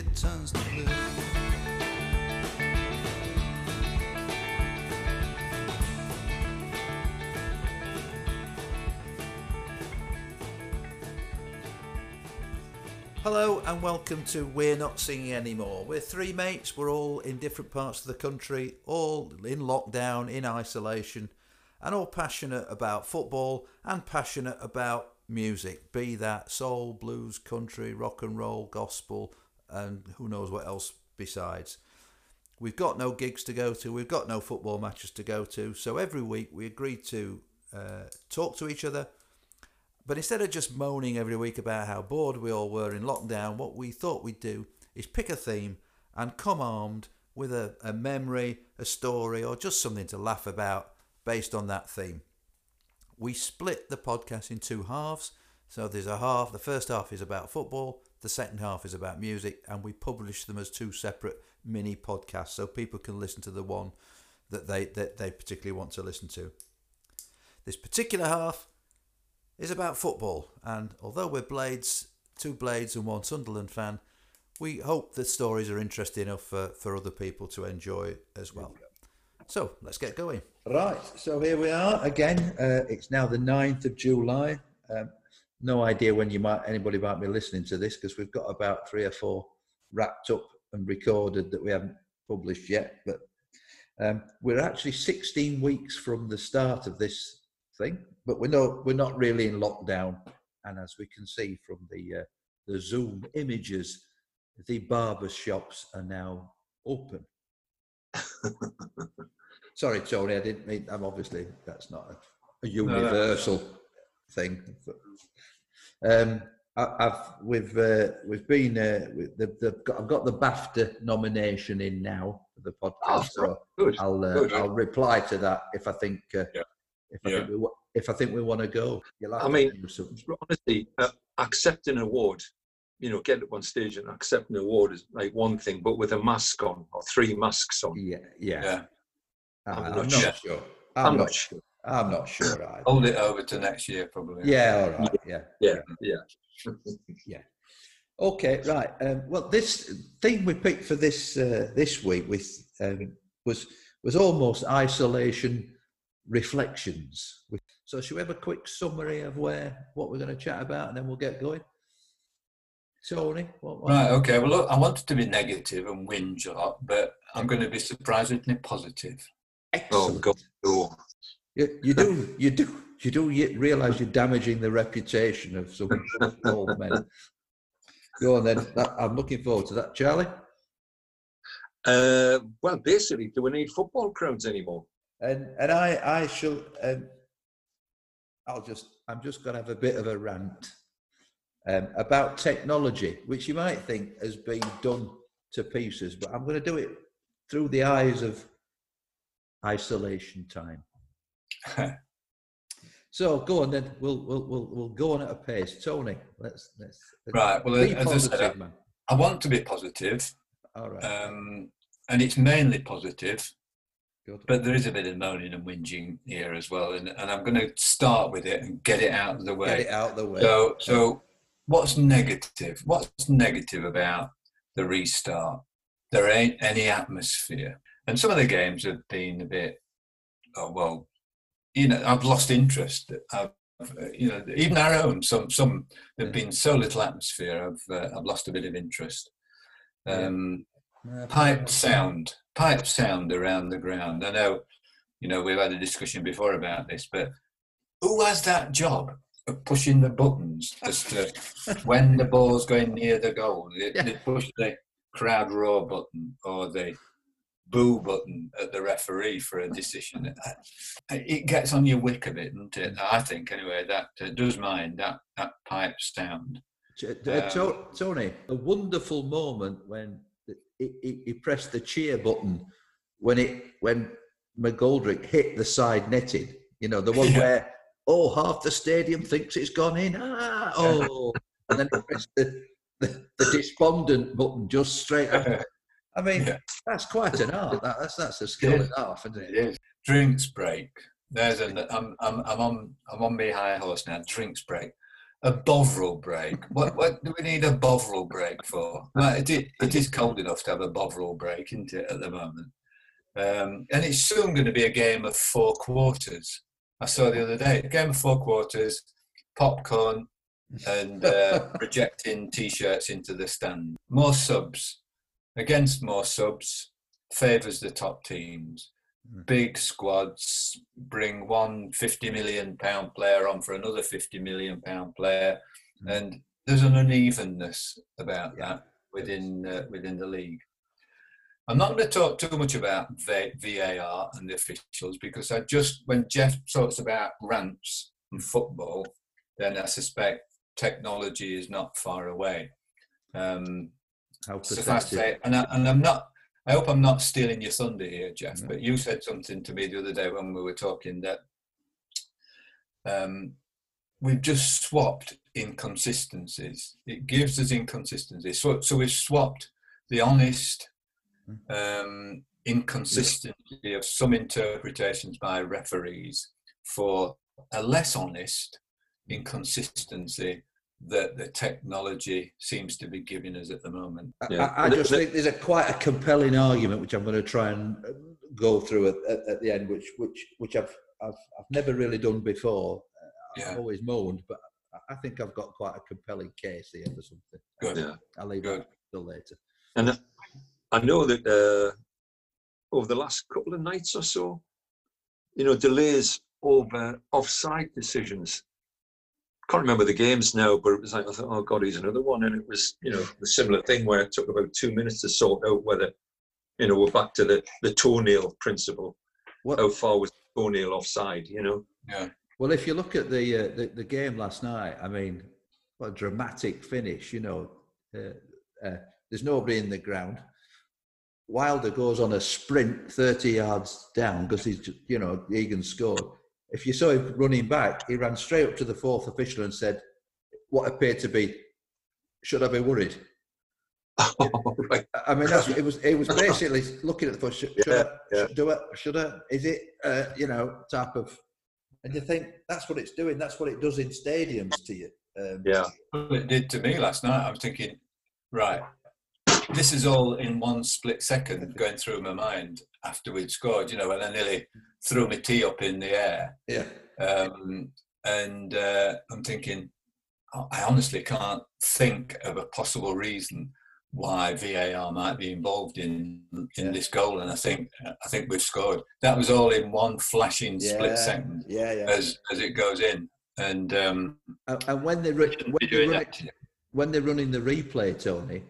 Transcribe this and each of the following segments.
it turns to blue. Hello and welcome to We're Not Singing Anymore. We're three mates, we're all in different parts of the country, all in lockdown, in isolation, and all passionate about football and passionate about music, be that soul, blues, country, rock and roll, gospel, and who knows what else besides. We've got no gigs to go to, we've got no football matches to go to, so every week we agreed to uh, talk to each other but instead of just moaning every week about how bored we all were in lockdown, what we thought we'd do is pick a theme and come armed with a, a memory, a story, or just something to laugh about based on that theme. We split the podcast in two halves. So there's a half, the first half is about football, the second half is about music, and we publish them as two separate mini podcasts so people can listen to the one that they, that they particularly want to listen to. This particular half is about football, and although we're Blades, two Blades and one Sunderland fan, we hope the stories are interesting enough for, for other people to enjoy as well. So let's get going. Right, so here we are again. Uh, it's now the 9th of July. Um, no idea when you might anybody might be listening to this because we've got about three or four wrapped up and recorded that we haven't published yet. But um, we're actually 16 weeks from the start of this thing, but we're not we're not really in lockdown. And as we can see from the uh, the Zoom images, the barber shops are now open. Sorry, Tony, I didn't mean. I'm obviously that's not a, a universal no, no. thing. Um, I, have we've uh, we've been uh, the, the, I've got the BAFTA nomination in now for the podcast. Oh, so I'll uh, I'll reply to that if I think uh, yeah if I, yeah. think, we, if I think we want to go. I mean, honestly, uh, accepting an award, you know, get up on stage and accept an award is like one thing, but with a mask on or three masks on. Yeah, yeah. yeah. I'm, I'm, not, sure. sure. I'm, I'm, not sure. I'm not sure. Either. Hold it over to next year, probably. Yeah, all right. Yeah, yeah, yeah. yeah. Okay, right. Um, well, this thing we picked for this uh, this week with um, was was almost isolation reflections. So, should we have a quick summary of where what we're going to chat about, and then we'll get going? Tony, what, what? right? Okay. Well, look, I wanted to be negative and whinge a lot, but I'm going to be surprisingly positive. Excellent. Oh, God. You, you do, you do, you do realise you're damaging the reputation of some old men. Go on then. That, I'm looking forward to that, Charlie. Uh, well, basically, do we need football crowds anymore? and and I I shall um, I'll just I'm just going to have a bit of a rant um, about technology, which you might think has been done to pieces, but I'm going to do it through the eyes of isolation time. so go on then. We'll we'll we'll we'll go on at a pace. Tony, let's let's, let's right. Well, as positive, I said, man. I want to be positive. All right. Um, and it's mainly positive Good. But there is a bit of moaning and whinging here as well, and, and I'm going to start with it and get it out of the way. Get it out of the way. So, so what's negative? What's negative about the restart? There ain't any atmosphere, and some of the games have been a bit. Oh well, you know, I've lost interest. I've, you know, even our own. Some some there've been so little atmosphere. I've uh, I've lost a bit of interest. Um, yeah. Pipe sound pipe sound around the ground. I know, you know, we've had a discussion before about this, but who has that job of pushing the buttons just to, when the ball's going near the goal? They, yeah. they push the crowd roar button or the boo button at the referee for a decision. It gets on your wick a bit, doesn't it? I think, anyway, that uh, does mind that, that pipe sound. Uh, um, Tony, a wonderful moment when he, he, pressed the cheer button when it when McGoldrick hit the side netted. You know, the one yeah. where oh half the stadium thinks it's gone in. Ah, oh, and then he pressed the, the, the despondent button just straight after. I mean, yeah. that's quite an art. That, that's that's a skill yeah. and art, isn't it? it is. Drinks break. There's an. I'm I'm I'm on I'm on my high horse now. Drinks break. a Bovril break. What what do we need a Bovril break for? Well, it, is, it is cold enough to have a Bovril break, isn't it, at the moment? Um, and it's soon going to be a game of four quarters. I saw the other day, a game of four quarters, popcorn, and uh, projecting t-shirts into the stand. More subs against more subs favours the top teams. Mm. Big squads bring one 50 million pound player on for another 50 million pound player, Mm. and there's an unevenness about Yeah. that within uh, within the league. I'm not going to talk too much about V- VAR and the officials because I just when Jeff talks about rants and football, then I suspect technology is not far away. Um, How to pathetic. say, and, I, and I'm not. I hope I'm not stealing your thunder here, Jeff. No. But you said something to me the other day when we were talking that um, we've just swapped inconsistencies. It gives us inconsistencies. So, so we've swapped the honest um, inconsistency of some interpretations by referees for a less honest inconsistency that the technology seems to be giving us at the moment. I- Yeah. I, I just think there's a quite a compelling argument which I'm going to try and uh, go through at, at, at the end, which which which I've I've, I've never really done before. Uh, Yeah. I've always moaned, but I- I think I've got quite a compelling case here for something. Good. Yeah. I'll leave Good. that till later. And I know that uh, over the last couple of nights or so, you know, delays over offside decisions. Can't remember the games now, but it was like I thought, oh god, he's another one, and it was you know the similar thing where it took about two minutes to sort out whether you know we're back to the the toenail principle. What, How far was the toenail offside? You know. Yeah. Well, if you look at the, uh, the the game last night, I mean, what a dramatic finish! You know, uh, uh, there's nobody in the ground. Wilder goes on a sprint 30 yards down because he's, you know, Egan scored. If you saw him running back, he ran straight up to the fourth official and said, "What appeared to be, should I be worried?" right. I mean, that's, it was it was basically looking at the first. Should, should Yeah, I yeah. should do it? Should I? Is it? Uh, you know, type of. And you think that's what it's doing. That's what it does in stadiums to you. Um, Yeah. Well, it did to me last night. I was thinking, right, this is all in one split second going through my mind after we'd scored, you know, and I nearly threw my tee up in the air. yeah. Um, and uh, I'm thinking, I I honestly can't think of a possible reason why VAR might be involved in in Yeah. this goal. And I think I think we've scored. That was all in one flashing split second Yeah, yeah. as as it goes in. And um, And, when they when, they doing run that. it, when they're running the replay, Tony,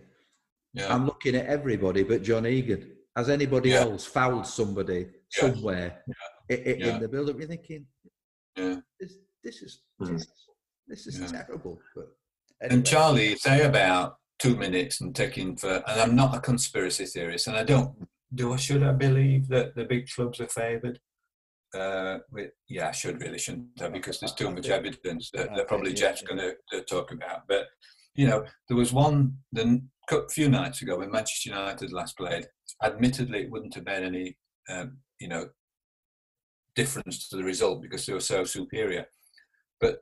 Yeah. I'm looking at everybody but John Egan. Has anybody Yeah. else fouled somebody Yeah. somewhere i- i- Yeah. in the build-up? You're thinking, Yeah. this, this is Mhm. this is Yeah. terrible. But And. Charlie, say about two minutes and taking for, and I'm not a conspiracy theorist, and I don't, do I, should I believe that the big clubs are favoured? Uh, with, yeah, I should really, shouldn't I? Because there's too much evidence that, that probably Jeff's going to talk about. But, you know, there was one the a few nights ago when Manchester United last played, admittedly, it wouldn't have made any, um, you know, difference to the result because they were so superior. But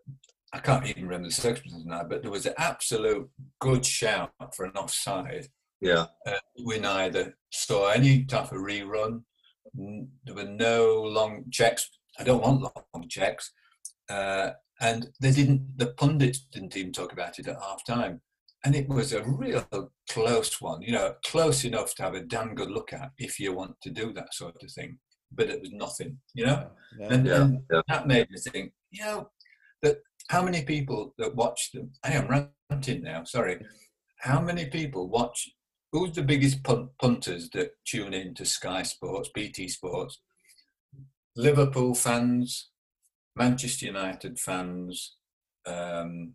I can't even remember the circumstances now, but there was an absolute good shout for an offside. Yeah. Uh, we neither saw any type of rerun. There were no long checks. I don't want long checks. Uh, and they didn't. The pundits didn't even talk about it at half time. And it was a real close one. You know, close enough to have a damn good look at if you want to do that sort of thing. But it was nothing. You know. Yeah. And, Yeah, and yeah. that made me think, you know, that how many people that watch them, I am ranting now, sorry. How many people watch, who's the biggest pun- punters that tune in to Sky Sports, BT Sports? Liverpool fans, Manchester United fans, um,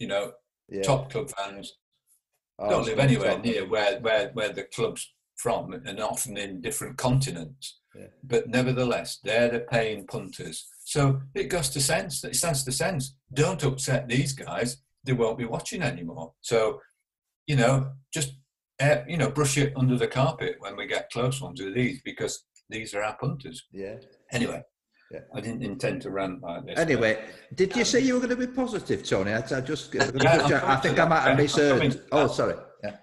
you know, yeah. top club fans, don't live anywhere Tottenham. near where, where, where the club's from and often in different continents. Yeah. But nevertheless, they're the paying punters. So it goes to sense, it stands to sense. Don't upset these guys. They won't be watching anymore. So, you know, just, uh, you know, brush it under the carpet when we get close ones with these because these are our punters. Yeah. Anyway, Yeah. I didn't intend to rant like this. Anyway, did you say you were going to be positive, Tony? I, I just, Yeah, I'm I think I might have misheard. Oh, sorry. Yeah.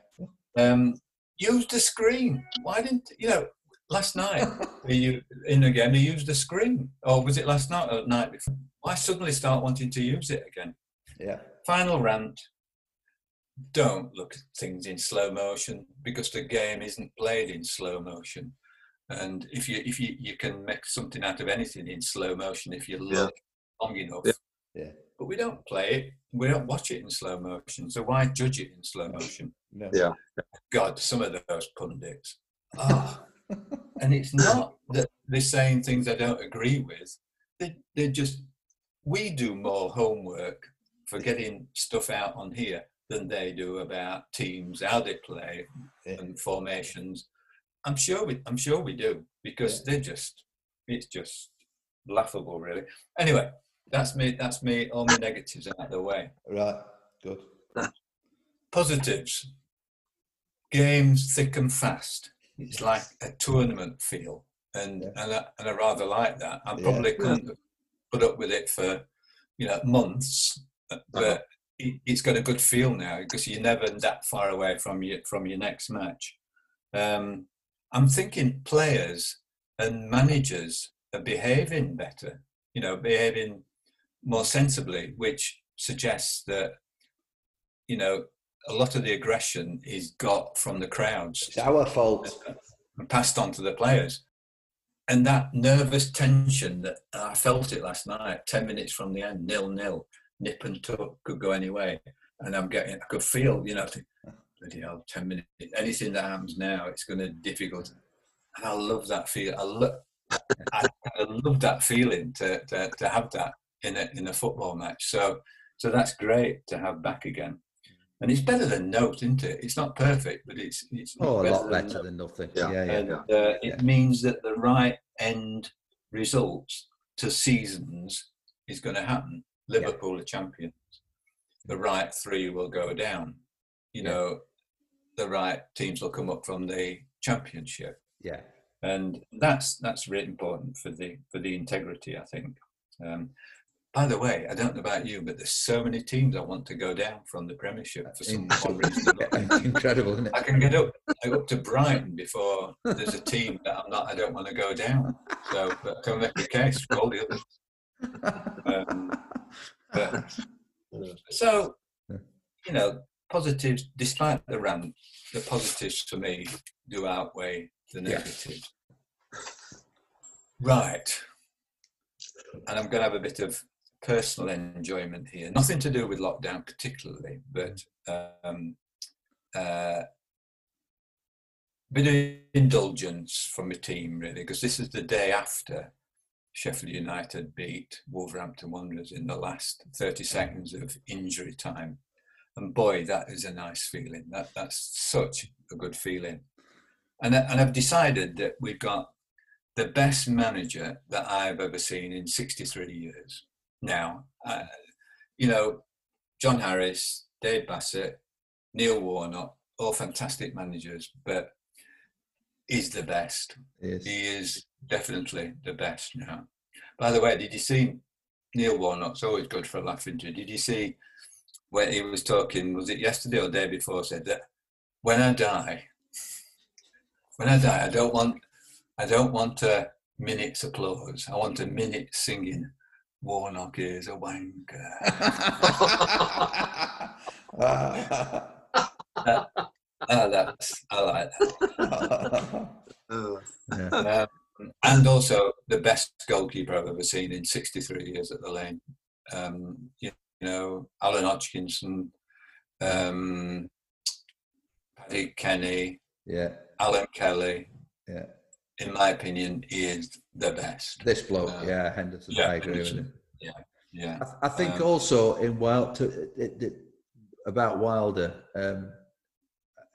um, use the screen. Why didn't you know? Last night, you in again? game, they used the screen, or was it last night or the night before? Why suddenly start wanting to use it again? Yeah. Final rant. Don't look at things in slow motion because the game isn't played in slow motion. And if you if you, you can make something out of anything in slow motion if you Yeah. look long enough. Yeah. Yeah. But we don't play it. We don't watch it in slow motion. So why judge it in slow motion? No. Yeah. God, some of those pundits. Ah. and it's not that they're saying things I don't agree with. They, they're just, we do more homework for getting stuff out on here than they do about teams, how they play, Yeah. and formations. I'm sure we, I'm sure we do because they're just, it's just laughable, really. Anyway, that's me. That's me. All my negatives out of the way. Right. Good. Positives. Games thick and fast. It's like a tournament feel, and Yeah. and, I, and I rather like that. I Yeah. probably couldn't have put up with it for you know months, uh, but it, it's got a good feel now because you're never that far away from your from your next match. Um, I'm thinking players and managers are behaving better. You know, behaving more sensibly, which suggests that you know a lot of the aggression is got from the crowds It's our fault. and passed on to the players. And that nervous tension that I felt it last night, 10 minutes from the end, nil nil, nip and tuck, could go any way. And I'm getting, I could feel, you know, bloody hell, 10 minutes, anything that happens now, it's going to be difficult. And I love that feel. I, lo- I, I love that feeling to, to, to have that in a, in a football match. So, so that's great to have back again. And it's better than note, isn't it? It's not perfect, but it's it's Oh, a lot than better note than nothing. Yeah. Yeah. Yeah. and Yeah. uh, it Yeah. means that the right end results to seasons is going to happen. Liverpool are champions. The right three will go down. You Yeah. know, the right teams will come up from the championship, yeah. and that's that's really important for the for the integrity. I think. Um, by the way, I don't know about you, but there's so many teams I want to go down from the Premiership for some odd reason. Incredible, isn't it? I can get up I up to Brighton before there's a team that I'm not. I don't want to go down. So, but I can make a case for all the others. Um, but, so, you know, positives. Despite the rant, the positives for me do outweigh the Yeah. negatives. Right, and I'm going to have a bit of personal enjoyment here. Nothing to do with lockdown particularly, but um, uh, bit of indulgence from the team really because this is the day after Sheffield United beat Wolverhampton Wanderers in the last 30 seconds of injury time and boy that is a nice feeling that that's such a good feeling and, and I've decided that we've got the best manager that I've ever seen in 63 years now uh, you know John Harris Dave Bassett Neil Warnock all fantastic managers but is the best. Yes. He is definitely the best now. By the way, did you see Neil Warnock's always good for a laugh, isn't? Did you see when he was talking, was it yesterday or the day before, said that when I die, when I die, I don't want I don't want a minute's applause. I want a minute singing Warnock is a wanker. oh, that's I like that. Uh, yeah. Um, and also the best goalkeeper I've ever seen in 63 years at the Lane. Um, you, you know, Alan Hodgkinson, um, Paddy Kenny, yeah. Alan Kelly. Yeah. In my opinion, he is the best. This bloke, Uh, yeah, Henderson. yeah, I agree with him. Yeah, I, I think Um, also in Wild to, it, it, about Wilder, um,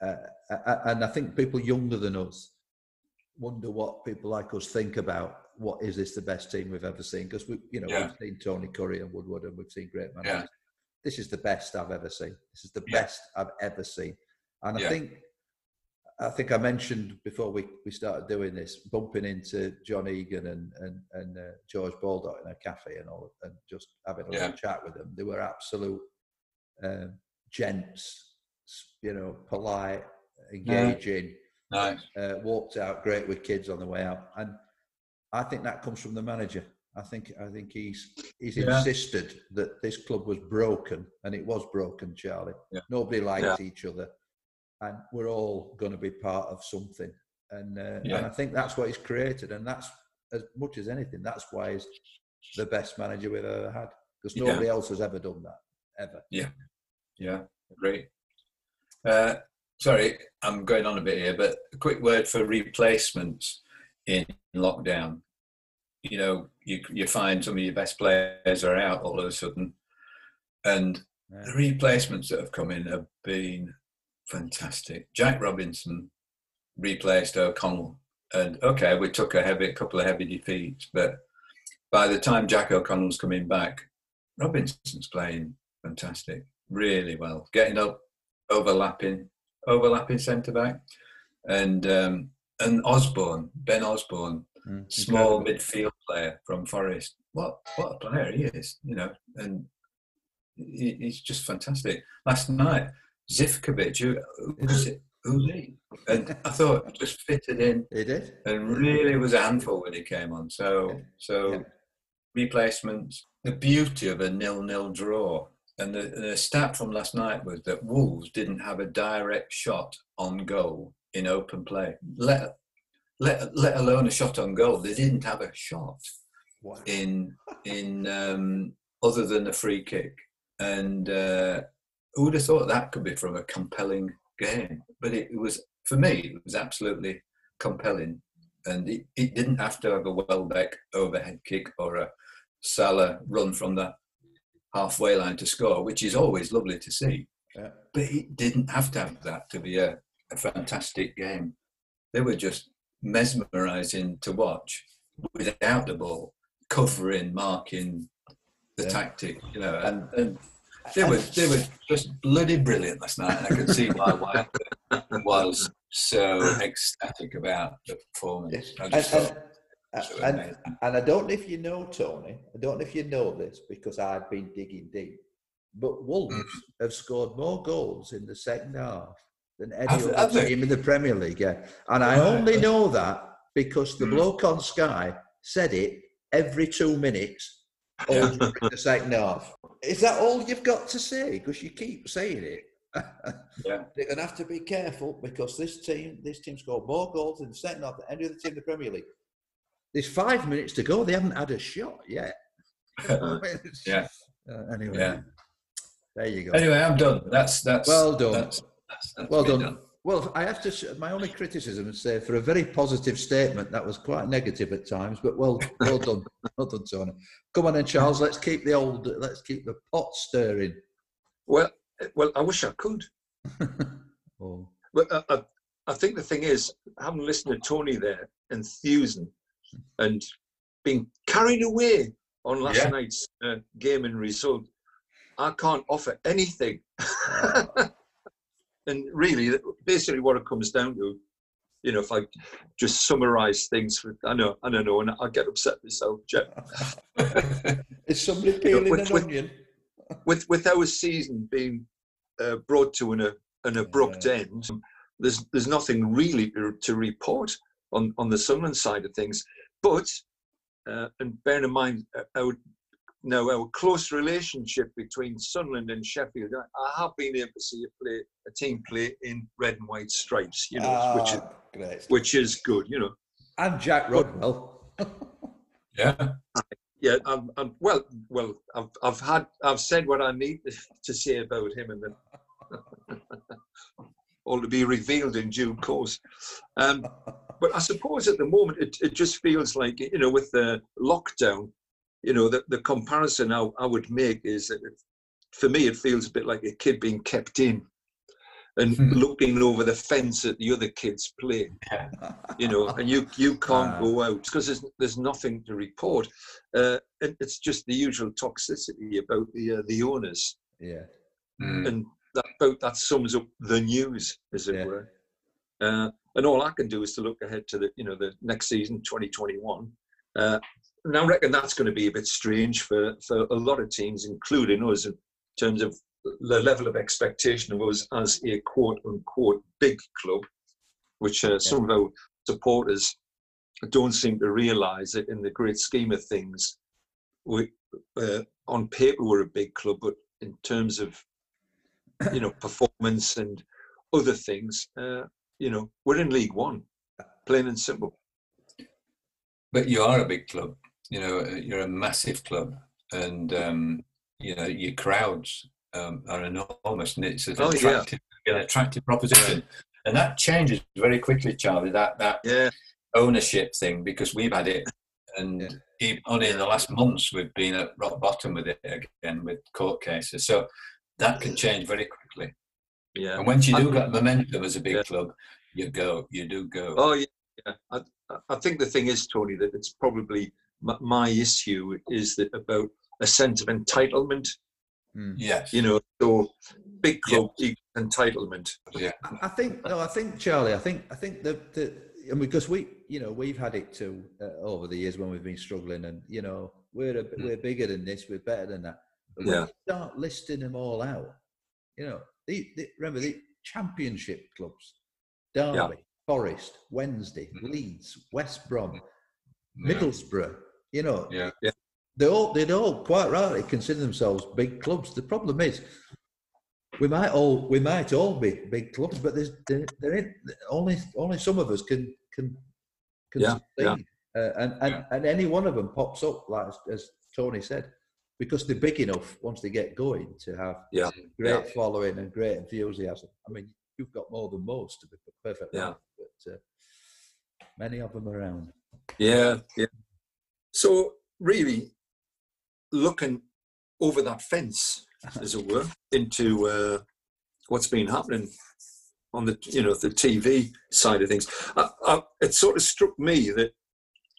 uh, uh, and I think people younger than us wonder what people like us think about what is this the best team we've ever seen? Because we, you know, Yeah. we've seen Tony Currie and Woodward, and we've seen great managers. Yeah. This is the best I've ever seen. This is the Yeah. best I've ever seen, and I think I think I mentioned before we, we started doing this, bumping into John Egan and and, and uh, George Baldock in a cafe and all, and just having a little chat with them. They were absolute um, gents, you know, polite, engaging. Nice. Uh, walked out great with kids on the way out, and I think that comes from the manager. I think I think he's he's Yeah. insisted that this club was broken, and it was broken, Charlie. Yeah. Nobody liked Yeah. each other, and we're all going to be part of something. And, uh, Yeah. and I think that's what he's created, and that's as much as anything. That's why he's the best manager we've ever had, because Yeah. nobody else has ever done that ever. Yeah, yeah, great. Uh, sorry, I'm going on a bit here, but a quick word for replacements in lockdown. You know, you you find some of your best players are out all of a sudden, and Yeah. the replacements that have come in have been fantastic. Jack Robinson replaced O'Connell, and okay, we took a heavy couple of heavy defeats, but by the time Jack O'Connell's coming back, Robinson's playing fantastic, really well, getting up, overlapping, overlapping centre back, and um, and Osborne, Ben Osborne, Mm, small midfield player from Forest. What what a player he is, you know, and he, he's just fantastic. Last night, Zivkovic, who, who's, it- who's he? And I thought he just fitted in He did. and really was a handful when he came on. So Yeah. so Yeah. replacements, the beauty of a nil-nil draw. And the, the stat from last night was that Wolves didn't have a direct shot on goal in open play. Let let let alone a shot on goal. They didn't have a shot Wow. in in um, other than a free kick. And uh, who would have thought that could be from a compelling game? But it, was for me, it was absolutely compelling, and it, it didn't have to have a Welbeck overhead kick or a Salah run from the halfway line to score, which is always lovely to see. Yeah. But it didn't have to have that to be a, a fantastic game. They were just mesmerising to watch without the ball, covering, marking the Yeah. tactic, you know, and, and they were they were just bloody brilliant last night, and I could see why White was so ecstatic about the performance. And, and, so and, and I don't know if you know, Tony, I don't know if you know this because I've been digging deep, but Wolves Mm. have scored more goals in the second half than any other team in the Premier League. Yeah. And I only know that because the Mm. bloke on Sky said it every two minutes all during the second half. Is that all you've got to say? Because you keep saying it. Yeah. They're going to have to be careful because this team, this team scored more goals in the second half than any other team in the Premier League. There's five minutes to go. They haven't had a shot yet. Yeah. Uh, anyway. Yeah. There you go. Anyway, I'm done. That's that's Well done. That's, that's, that's well me done. Well, I have to. My only criticism is say for a very positive statement that was quite negative at times, but well, well done, well done, Tony. Come on, then, Charles. Let's keep the old. Let's keep the pot stirring. Well, eh, well, I wish I could. Oh, But I, I, I think the thing is, having listened to Tony there, enthusing, and being carried away on last Yeah. night's uh, game and result, I can't offer anything. Ah. and really, basically, what it comes down to, you know, if I just summarise things, for, I know, I don't know, and I get upset myself, Jeff. is somebody peeling with- an with- onion? with with our season being uh, brought to an, an abrupt Yeah. end, there's there's nothing really to, to report on on the Sunderland side of things. But uh, and bearing in mind uh, our now our close relationship between Sunderland and Sheffield, I, I have been able to see a play a team play in red and white stripes, you know, which is Ah, great. which is good, you know. And Jack Rodwell. yeah. Yeah, I'm, I'm, well, well, I've, I've had, I've said what I need to say about him, and then all to be revealed in due course. Um, but I suppose at the moment it, it just feels like you know with the lockdown, you know, the, the comparison I, I would make is that it, for me it feels a bit like a kid being kept in and Hmm. looking over the fence at the other kids playing you know, and you you can't Ah. go out because there's there's nothing to report. Uh, and it's just the usual toxicity about the uh, the owners, yeah. Mm. and that about that sums up the news, as it Yeah. were. Uh, and all I can do is to look ahead to the you know the next season, 2021. Uh, and I reckon that's going to be a bit strange for for a lot of teams, including us, in terms of the level of expectation of us as a quote unquote big club, which uh, some of our supporters don't seem to realise that in the great scheme of things, we uh, on paper we're a big club, but in terms of you know performance and other things, uh, you know we're in League One, plain and simple. But you are a big club. You know you're a massive club, and um, you know your crowds um, are enormous, and it's an Oh, yeah. attractive, an attractive proposition. And that changes very quickly, Charlie. That that Yeah, ownership thing because we've had it, and even only in the last months we've been at rock bottom with it again with court cases. So that can change very quickly. yeah. And once you do I- get momentum as a big Yeah. club, you go, you do go. Oh yeah, yeah. I, I think the thing is, Tony, that it's probably my, my issue is that about a sense of entitlement. Mm. Yes. You know, so big club equals entitlement. Yeah. I- I think no, I think Charlie. I think I think that the and because we you know we've had it too uh, over the years when we've been struggling, and you know we're a, Mm. we're bigger than this, we're better than that. But when Yeah. you start listing them all out, you know, the, the, remember the championship clubs: Derby, Forest, Wednesday, Mhm. Leeds, West Brom, Yeah. Middlesbrough. You know, Yeah. they all they'd all quite rightly consider themselves big clubs. The problem is we might all we might all be big clubs, but there's there, there ain't only only some of us can can can Yeah, yeah. Uh, and and, Yeah. and any one of them pops up like as, Tony said, because they're big enough once they get going to have Yeah, great following and great enthusiasm. I mean, you've got more than most to be perfect. Yeah. but uh, many of them around. Yeah, yeah. So really, looking over that fence, as it were, into uh, what's been happening on the you know the TV side of things, I, I, it sort of struck me that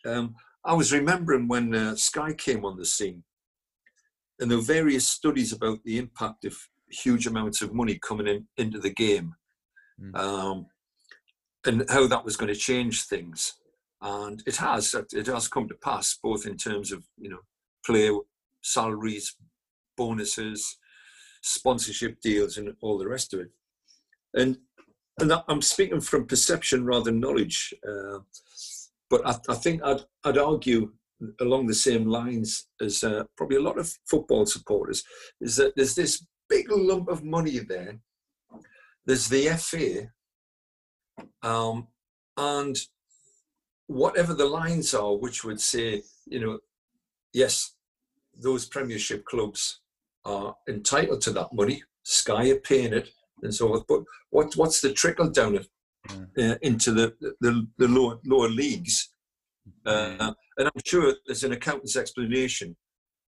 um, I was remembering when uh, Sky came on the scene, and there were various studies about the impact of huge amounts of money coming in into the game, Mm. um, and how that was going to change things and it has it has come to pass both in terms of you know player salaries bonuses sponsorship deals and all the rest of it. And and i'm speaking from perception rather than knowledge uh, but I, I think I'd, I'd argue along the same lines as uh, probably a lot of football supporters is that there's this big lump of money there there's the fa um, and whatever the lines are, which would say, you know, yes, those Premiership clubs are entitled to that money. Sky are paying it, and so forth. But what what's the trickle down it uh, into the the, the lower lower leagues? Uh, and I'm sure there's an accountant's explanation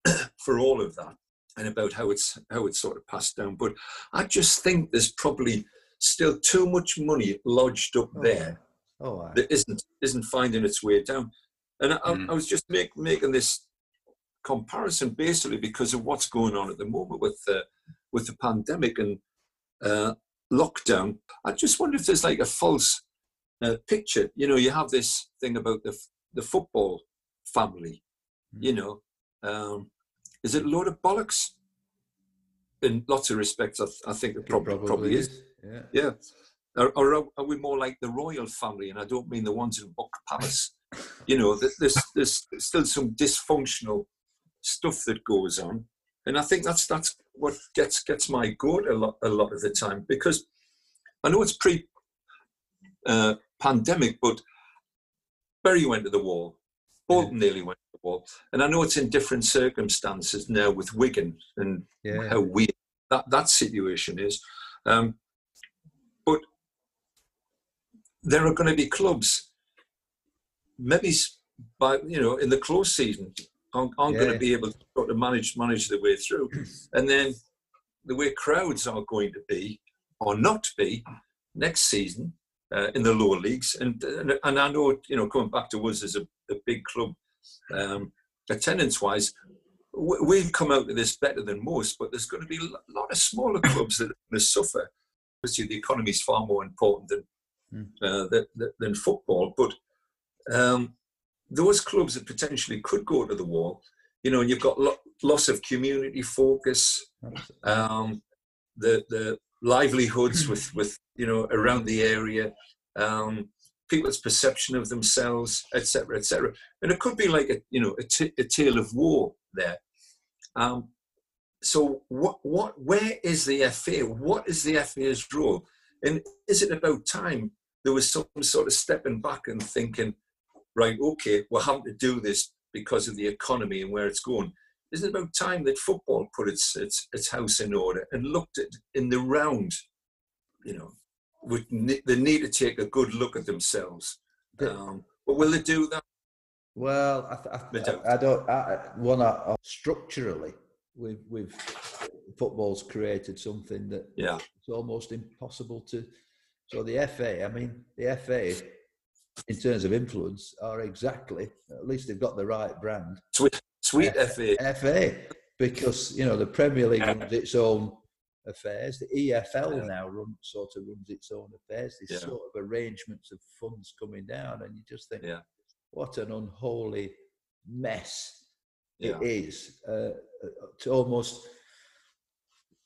for all of that and about how it's how it's sort of passed down. But I just think there's probably still too much money lodged up there Oh, aye. that isn't isn't finding its way down. And I, I- Mm. I was just make, making this comparison basically because of what's going on at the moment with the with the pandemic and uh, lockdown. I just wonder if there's like a false uh, picture. You know, you have this thing about the the football family. You know, um, is it a load of bollocks? In lots of respects, I, th- I think it It probably, probably is. Yeah. Yeah. Or, or are- are we more like the royal family? And I don't mean the ones in Buck Palace. You know, th- there's, there's still some dysfunctional stuff that goes on. And I think that's that's what gets gets my goat a lot a lot of the time because I know it's pre uh, pandemic, but Bury went to the wall, Bolton nearly went to the wall, and I know it's in different circumstances now with Wigan and Yeah. how weird that, that situation is. Um, but there are going to be clubs, maybe by you know in the close season, aren't, aren't going to be able to sort of manage manage their way through, and then the way crowds are going to be or not be next season uh, in the lower leagues, and, and and I know you know coming back to us as a, a big club, um, attendance wise, we- we've come out of this better than most, but there's going to be a lot of smaller clubs that are going to suffer. Obviously, the economy is far more important than Hmm. uh, than, than football. But um, those clubs that potentially could go to the wall, you know, and you've got lo- loss of community focus, um, the the livelihoods with with you know around the area, um, people's perception of themselves, etc., etc. And it could be like a you know a, t- a tale of war there. Um, so what what where is the FA? What is the FA's role? And is it about time there was some sort of stepping back and thinking, right, okay, we're having to do this because of the economy and where it's going. Isn't it about time that football put its its, its house in order and looked at in the round, you know, would ne- they need to take a good look at themselves. Um, but will they do that? Well, I, th- I, don't. I, I don't. I, one, I- structurally, we've, we've football's created something that Yeah, it's almost impossible to. So the FA, I mean, the FA, in terms of influence, are exactly at least they've got the right brand. sweet, sweet FA. FA, because you know the Premier League runs its own affairs. The EFL Yeah. now run sort of runs its own affairs. These Yeah. sort of arrangements of funds coming down, and you just think, Yeah. what an unholy mess it is. Uh, to almost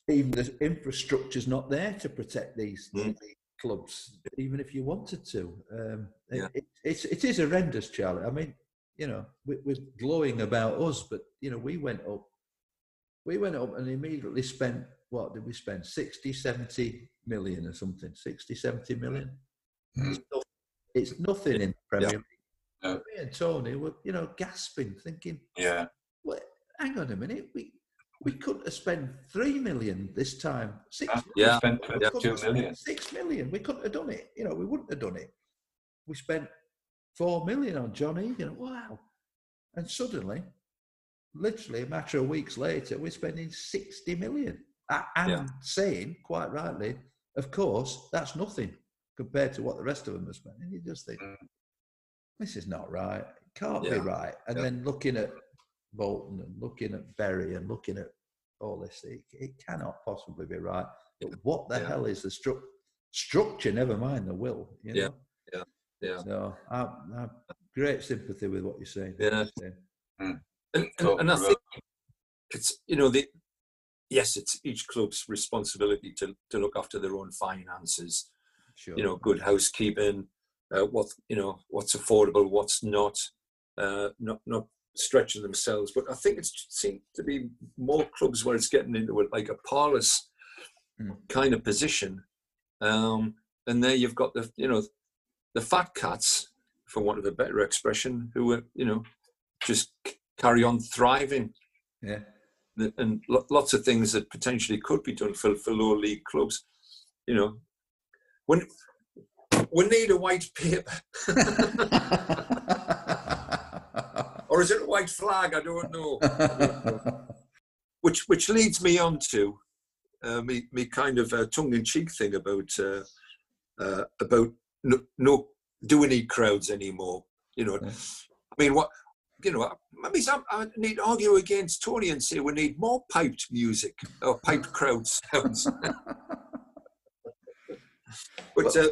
even the infrastructure's not there to protect these, Mm. these clubs, even if you wanted to. Um, it- Yeah. it, it's it is horrendous, Charlie. I mean, you know, we, we're glowing about us, but you know, we went up, we went up and immediately spent what did we spend 60 70 million or something 60 70 million Mm. it's, no- it's nothing in the premier Yeah. league No. me and tony were you know gasping thinking Yeah. well, hang on a minute. We we couldn't have spent three million this time. Six. Yeah. million. Yeah. Spent We couldn't have We couldn't have done it. You know, we wouldn't have done it. We spent four million on John Egan. Wow. And suddenly, literally a matter of weeks later, we're spending 60 million. And Yeah. saying, quite rightly, of course, that's nothing compared to what the rest of them are spending. You just think, Mm. this is not right. It can't be right. And Yeah. then looking at Bolton and looking at Bury and looking at all this, it, it cannot possibly be right. But what the Yeah. hell is the stru- structure? Never mind the will. You Yeah. know? yeah. So I, I have great sympathy with what you're saying. Yeah. Yeah. And, and, and I think it's you know the yes, it's each club's responsibility to to look after their own finances. Sure. You know, good housekeeping, uh, what you know, what's affordable, what's not, uh, not not stretching themselves. But I think it seems to be more clubs where it's getting into it like a parlous Hmm. kind of position. Um, and there you've got the you know the fat cats, for want of a better expression, who are you know just carry on thriving Yeah. and lots of things that potentially could be done for, for lower league clubs. You know, when we need a white paper, or is it a white flag? I don't know. Which which leads me on to uh, me me kind of uh, tongue in cheek thing about uh, uh, about no, no do we need crowds anymore? You know, Yeah. I mean what. You know, I mean, I need to argue against Tony and say we need more piped music or piped crowd sounds. but uh,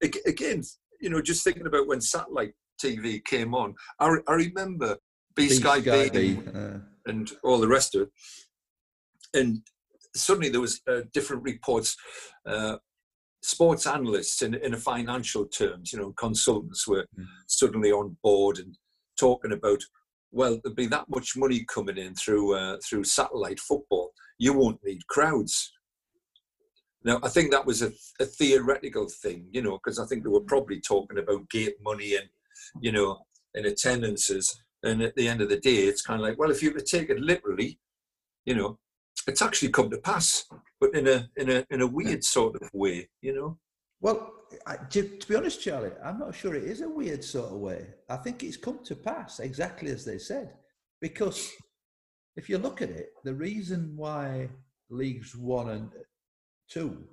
again, you know, just thinking about when satellite TV came on, I, re- I remember B Sky B B, uh, and all the rest of it. And suddenly there was uh, different reports. Uh, sports analysts in, in a financial terms, you know, consultants were Mm. suddenly on board and talking about, well, there'd be that much money coming in through uh, through satellite football. You won't need crowds. Now, I think that was a, a theoretical thing, you know, because I think they were probably talking about gate money and, you know, in attendances. And at the end of the day, it's kind of like, well, if you were to take it literally, you know, it's actually come to pass, but in a in a in a weird sort of way, you know. Well, I, to, to be honest, Charlie, I'm not sure it is a weird sort of way. I think it's come to pass exactly as they said. Because if you look at it, the reason why leagues one and two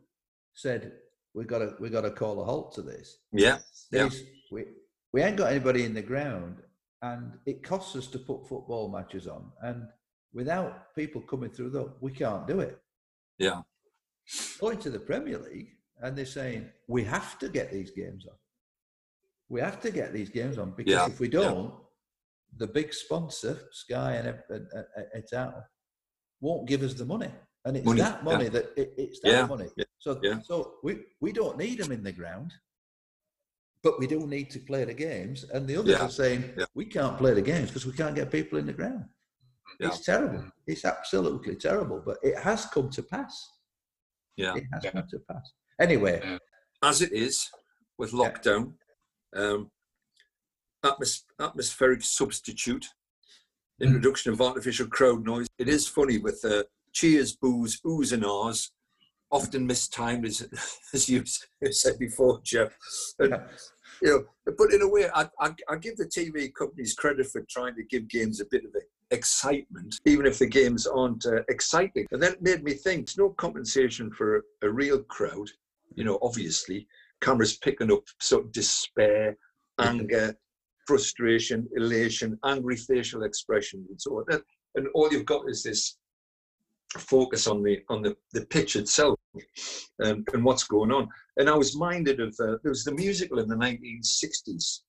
said we got to we got to call a halt to this Yeah, Yeah. we we ain't got anybody in the ground, and it costs us to put football matches on, and without people coming through, though, we can't do it. yeah, Going to the Premier League, and they're saying we have to get these games on. We have to get these games on because Yeah, if we don't, the big sponsor, Sky and et- et al., won't give us the money. And it's Money, that money yeah. that it, it's that Yeah, money. yeah, So yeah. so we, we don't need them in the ground, but we do need to play the games. And the others Yeah, are saying yeah. we can't play the games because we can't get people in the ground. Yeah. It's terrible. It's absolutely terrible. But it has come to pass. Yeah. It has Yeah. come to pass. Anyway, Yeah. As it is with Yeah. lockdown, um, atmos- atmospheric substitute, Hmm. introduction of artificial crowd noise. It is funny with uh, cheers, boos, oohs, and ahs, often mistimed, as, as you said before, Jeff. And, you know, but in a way, I, I, I give the TV companies credit for trying to give games a bit of excitement, even if the games aren't uh, exciting. And that made me think: there's no compensation for a, a real crowd. You know, obviously, cameras picking up sort of despair, anger, frustration, elation, angry facial expressions, and so on. And, and all you've got is this focus on the on the, the pitch itself um, and what's going on. And I was minded of uh, there was the musical in the 1960s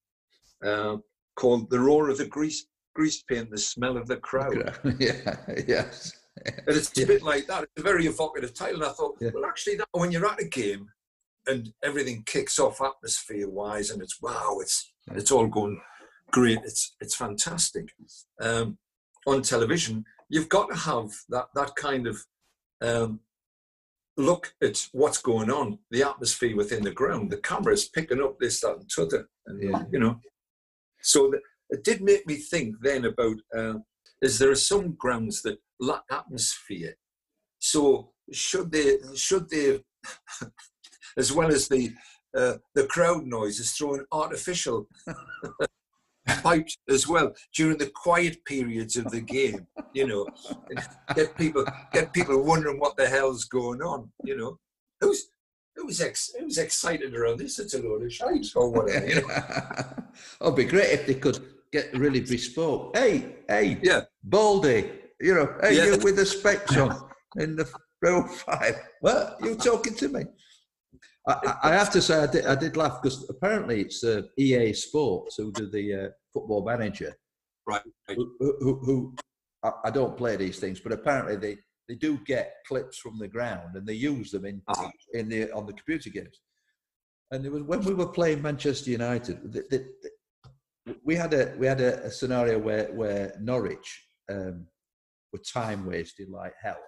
uh, called "The Roar of the Grease Grease Paint, the Smell of the Crowd," yeah, yes. and it's a bit like that. It's a very evocative title. And I thought, Yeah. well, actually, that, when you're at a game and everything kicks off atmosphere-wise, and it's wow, it's it's all going great. It's it's fantastic. Um, on television, you've got to have that that kind of um, look at what's going on, the atmosphere within the ground. The camera's picking up this, that, and t'other, and Yeah. you know. So that, it did make me think then about uh, is there are some grounds that lack atmosphere. So should they should they as well as the uh, the crowd noise is throwing artificial pipes as well during the quiet periods of the game. You know, get people get people wondering what the hell's going on. You know, who's who's ex, who's excited around this? It's a load of shite or whatever. You know? it'd be great if they could get really bespoke. Hey, hey, Yeah, Baldy, you know, hey, Yeah. you with the specs on in the row five. What? You talking to me? I, I- have to say, I did, I did laugh because apparently it's uh, EA Sports who do the uh, football manager. Right. Who, who, who I, I don't play these things, but apparently they, they do get clips from the ground and they use them in Uh-huh. in the on the computer games. And it was when we were playing Manchester United. The, the, the, we had a we had a, a scenario where where Norwich um, were time wasted like hell,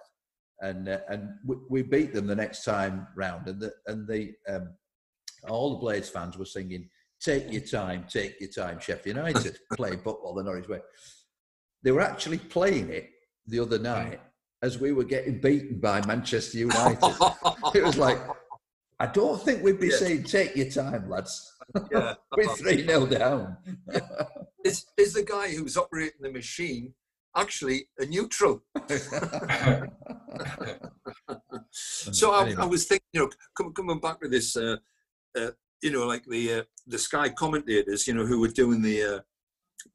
and uh, and we, we beat them the next time round, and the and the um, all the Blades fans were singing "Take your time, take your time." Sheffield United playing football the Norwich way. They were actually playing it the other night as we were getting beaten by Manchester United. it was like, I don't think we'd be Yeah. saying "Take your time, lads." yeah. We're three 0 down. Is is the guy who's operating the machine actually a neutral? So I, I was thinking, you know, com- coming back to this, uh, uh, you know, like the uh, the Sky commentators, you know, who were doing the uh,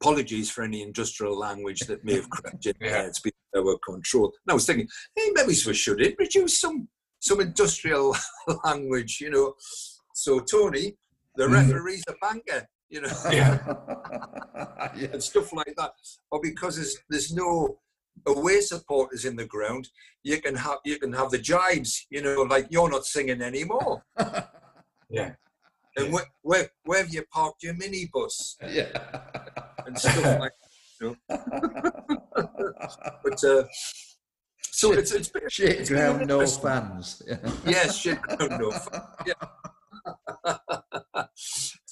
apologies for any industrial language that may have crept in Yeah. there. It's been our control. And I was thinking, hey, maybe we should introduce some some industrial language, you know. So Tony, the Mhm. referee's a banker, you know, Yeah. yeah. and stuff like that. Or because there's there's no away supporters in the ground, you can have you can have the jibes, you know, like you're not singing anymore. yeah. And Yeah. where, where where have you parked your minibus yeah. and stuff like that. but uh so it's it's been, Shit it's ground, no fans. yes shit ground no fun. yeah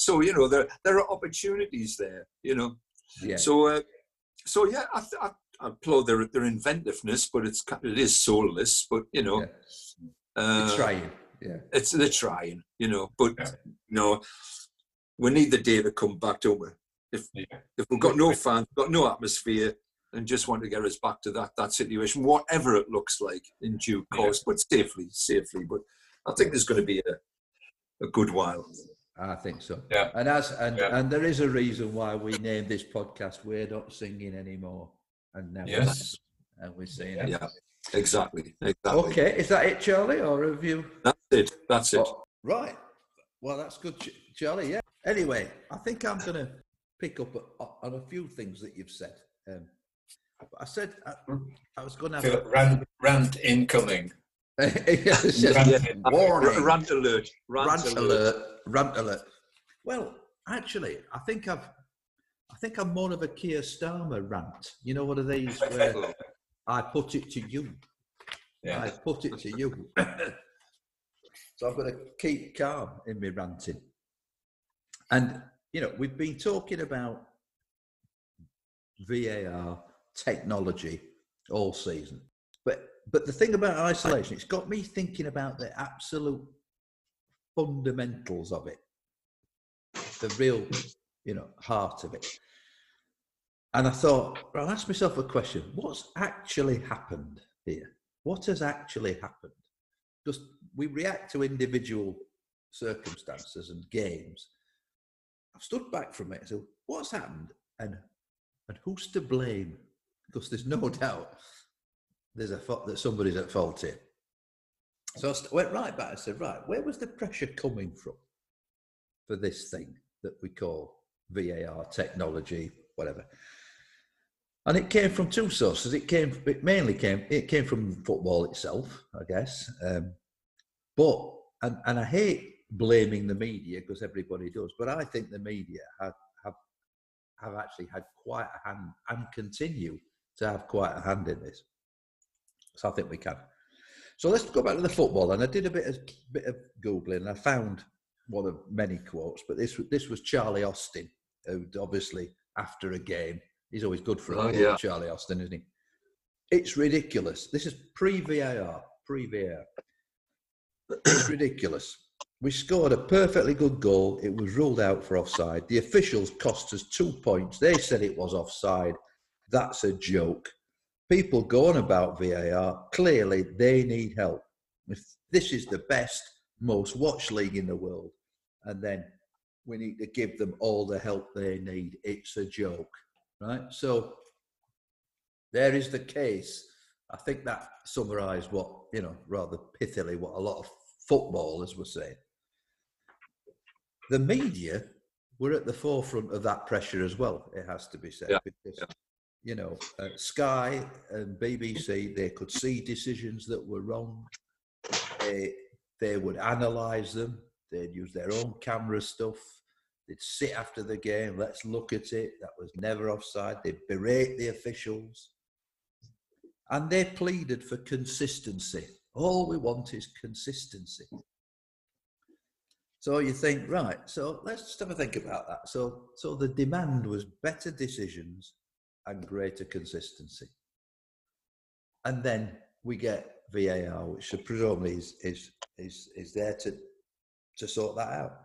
so you know there there are opportunities there you know yeah. So, uh, so yeah, I, I, I applaud their their inventiveness, but it's it is soulless. But you know, Yeah. uh, You're trying. Yeah. it's they're trying, you know. But Yeah. no, we need the day to come back, don't we? If Yeah. if we've got no fans, got no atmosphere, and just want to get us back to that that situation, whatever it looks like in due Yeah. course, but safely, safely. But I think there's going to be a a good while. I think so. Yeah. And as and, Yeah. and there is a reason why we named this podcast "We're Not Singing Anymore," and never Yes. and we're saying Yeah. Yeah, exactly, exactly. Okay, is that it, Charlie, or have you? That's it. That's it. Oh, Right. Well, that's good, Charlie. Yeah. Anyway, I think I'm going to pick up on a few things that you've said. Um, I said I, I was going to have rant, rant incoming. Yes, yes. Warning. Rant alert. Rant, rant alert. alert. Rant alert. Well, actually, I think I've. I think I'm more of a Keir Starmer rant. You know, one of these where I put it to you. Yeah. I put it to you. so I've got to keep calm in my ranting. And you know, we've been talking about VAR technology all season. But but the thing about isolation, it's got me thinking about the absolute fundamentals of it, the real, you know, heart of it. And I thought, I'll ask myself a question: What's actually happened here? What has actually happened? Just we react to individual circumstances and games. I've stood back from it. So what's happened, and and who's to blame? because there's no doubt there's a fault that somebody's at fault here. So I went right back and said, right, where was the pressure coming from for this thing that we call VAR technology, whatever? And it came from two sources. It came, it mainly came, it came from football itself, I guess. Um, but and and I hate blaming the media because everybody does, but I think the media have have have actually had quite a hand and continue to have quite a hand in this. So I think we can. So let's go back to the football. And I did a bit of bit of googling. And I found one of many quotes, but this this was Charlie Austin, who obviously after a game, he's always good for a oh, yeah. Charlie Austin, isn't he? It's ridiculous. This is pre VAR, pre VAR. It's ridiculous. We scored a perfectly good goal. It was ruled out for offside. The officials cost us two points. They said it was offside. That's a joke. People going about VAR. Clearly, they need help. If this is the best, most watched league in the world, and then we need to give them all the help they need. It's a joke, right? So there is the case. I think that summarised what you know rather pithily what a lot of footballers were saying. The media were at the forefront of that pressure as well. It has to be said yeah. because yeah you know, uh, Sky and BBC, they could see decisions that were wrong. They, they would analyse them. They'd use their own camera stuff. They'd sit after the game. Let's look at it. That was never offside. They'd berate the officials. And they pleaded for consistency. All we want is consistency. So you think, right, so let's just have a think about that. So, so the demand was better decisions and greater consistency. And then we get VAR, which presumably is, is, is, is there to, to sort that out.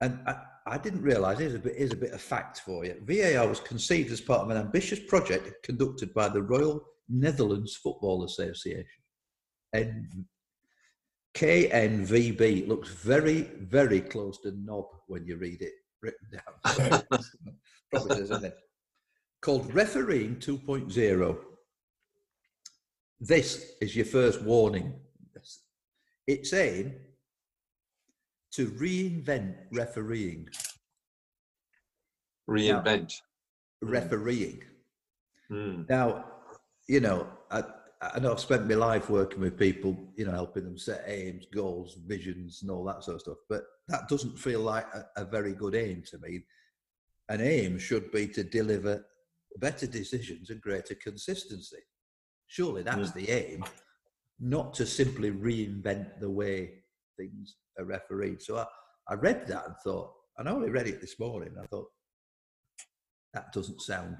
And I, I didn't realise, here's a, bit, here's a bit of fact for you. VAR was conceived as part of an ambitious project conducted by the Royal Netherlands Football Association. And KNVB looks very, very close to knob when you read it written down. Probably does, isn't it? Called Refereeing 2.0. This is your first warning. It's aim to reinvent refereeing. Reinvent. Now, refereeing. Mm. Now, you know, I, I know I've spent my life working with people, you know, helping them set aims, goals, visions, and all that sort of stuff. But that doesn't feel like a, a very good aim to me. An aim should be to deliver better decisions and greater consistency. Surely that's yeah. the aim, not to simply reinvent the way things are refereed. So I, I read that and thought, and I only read it this morning. I thought that doesn't sound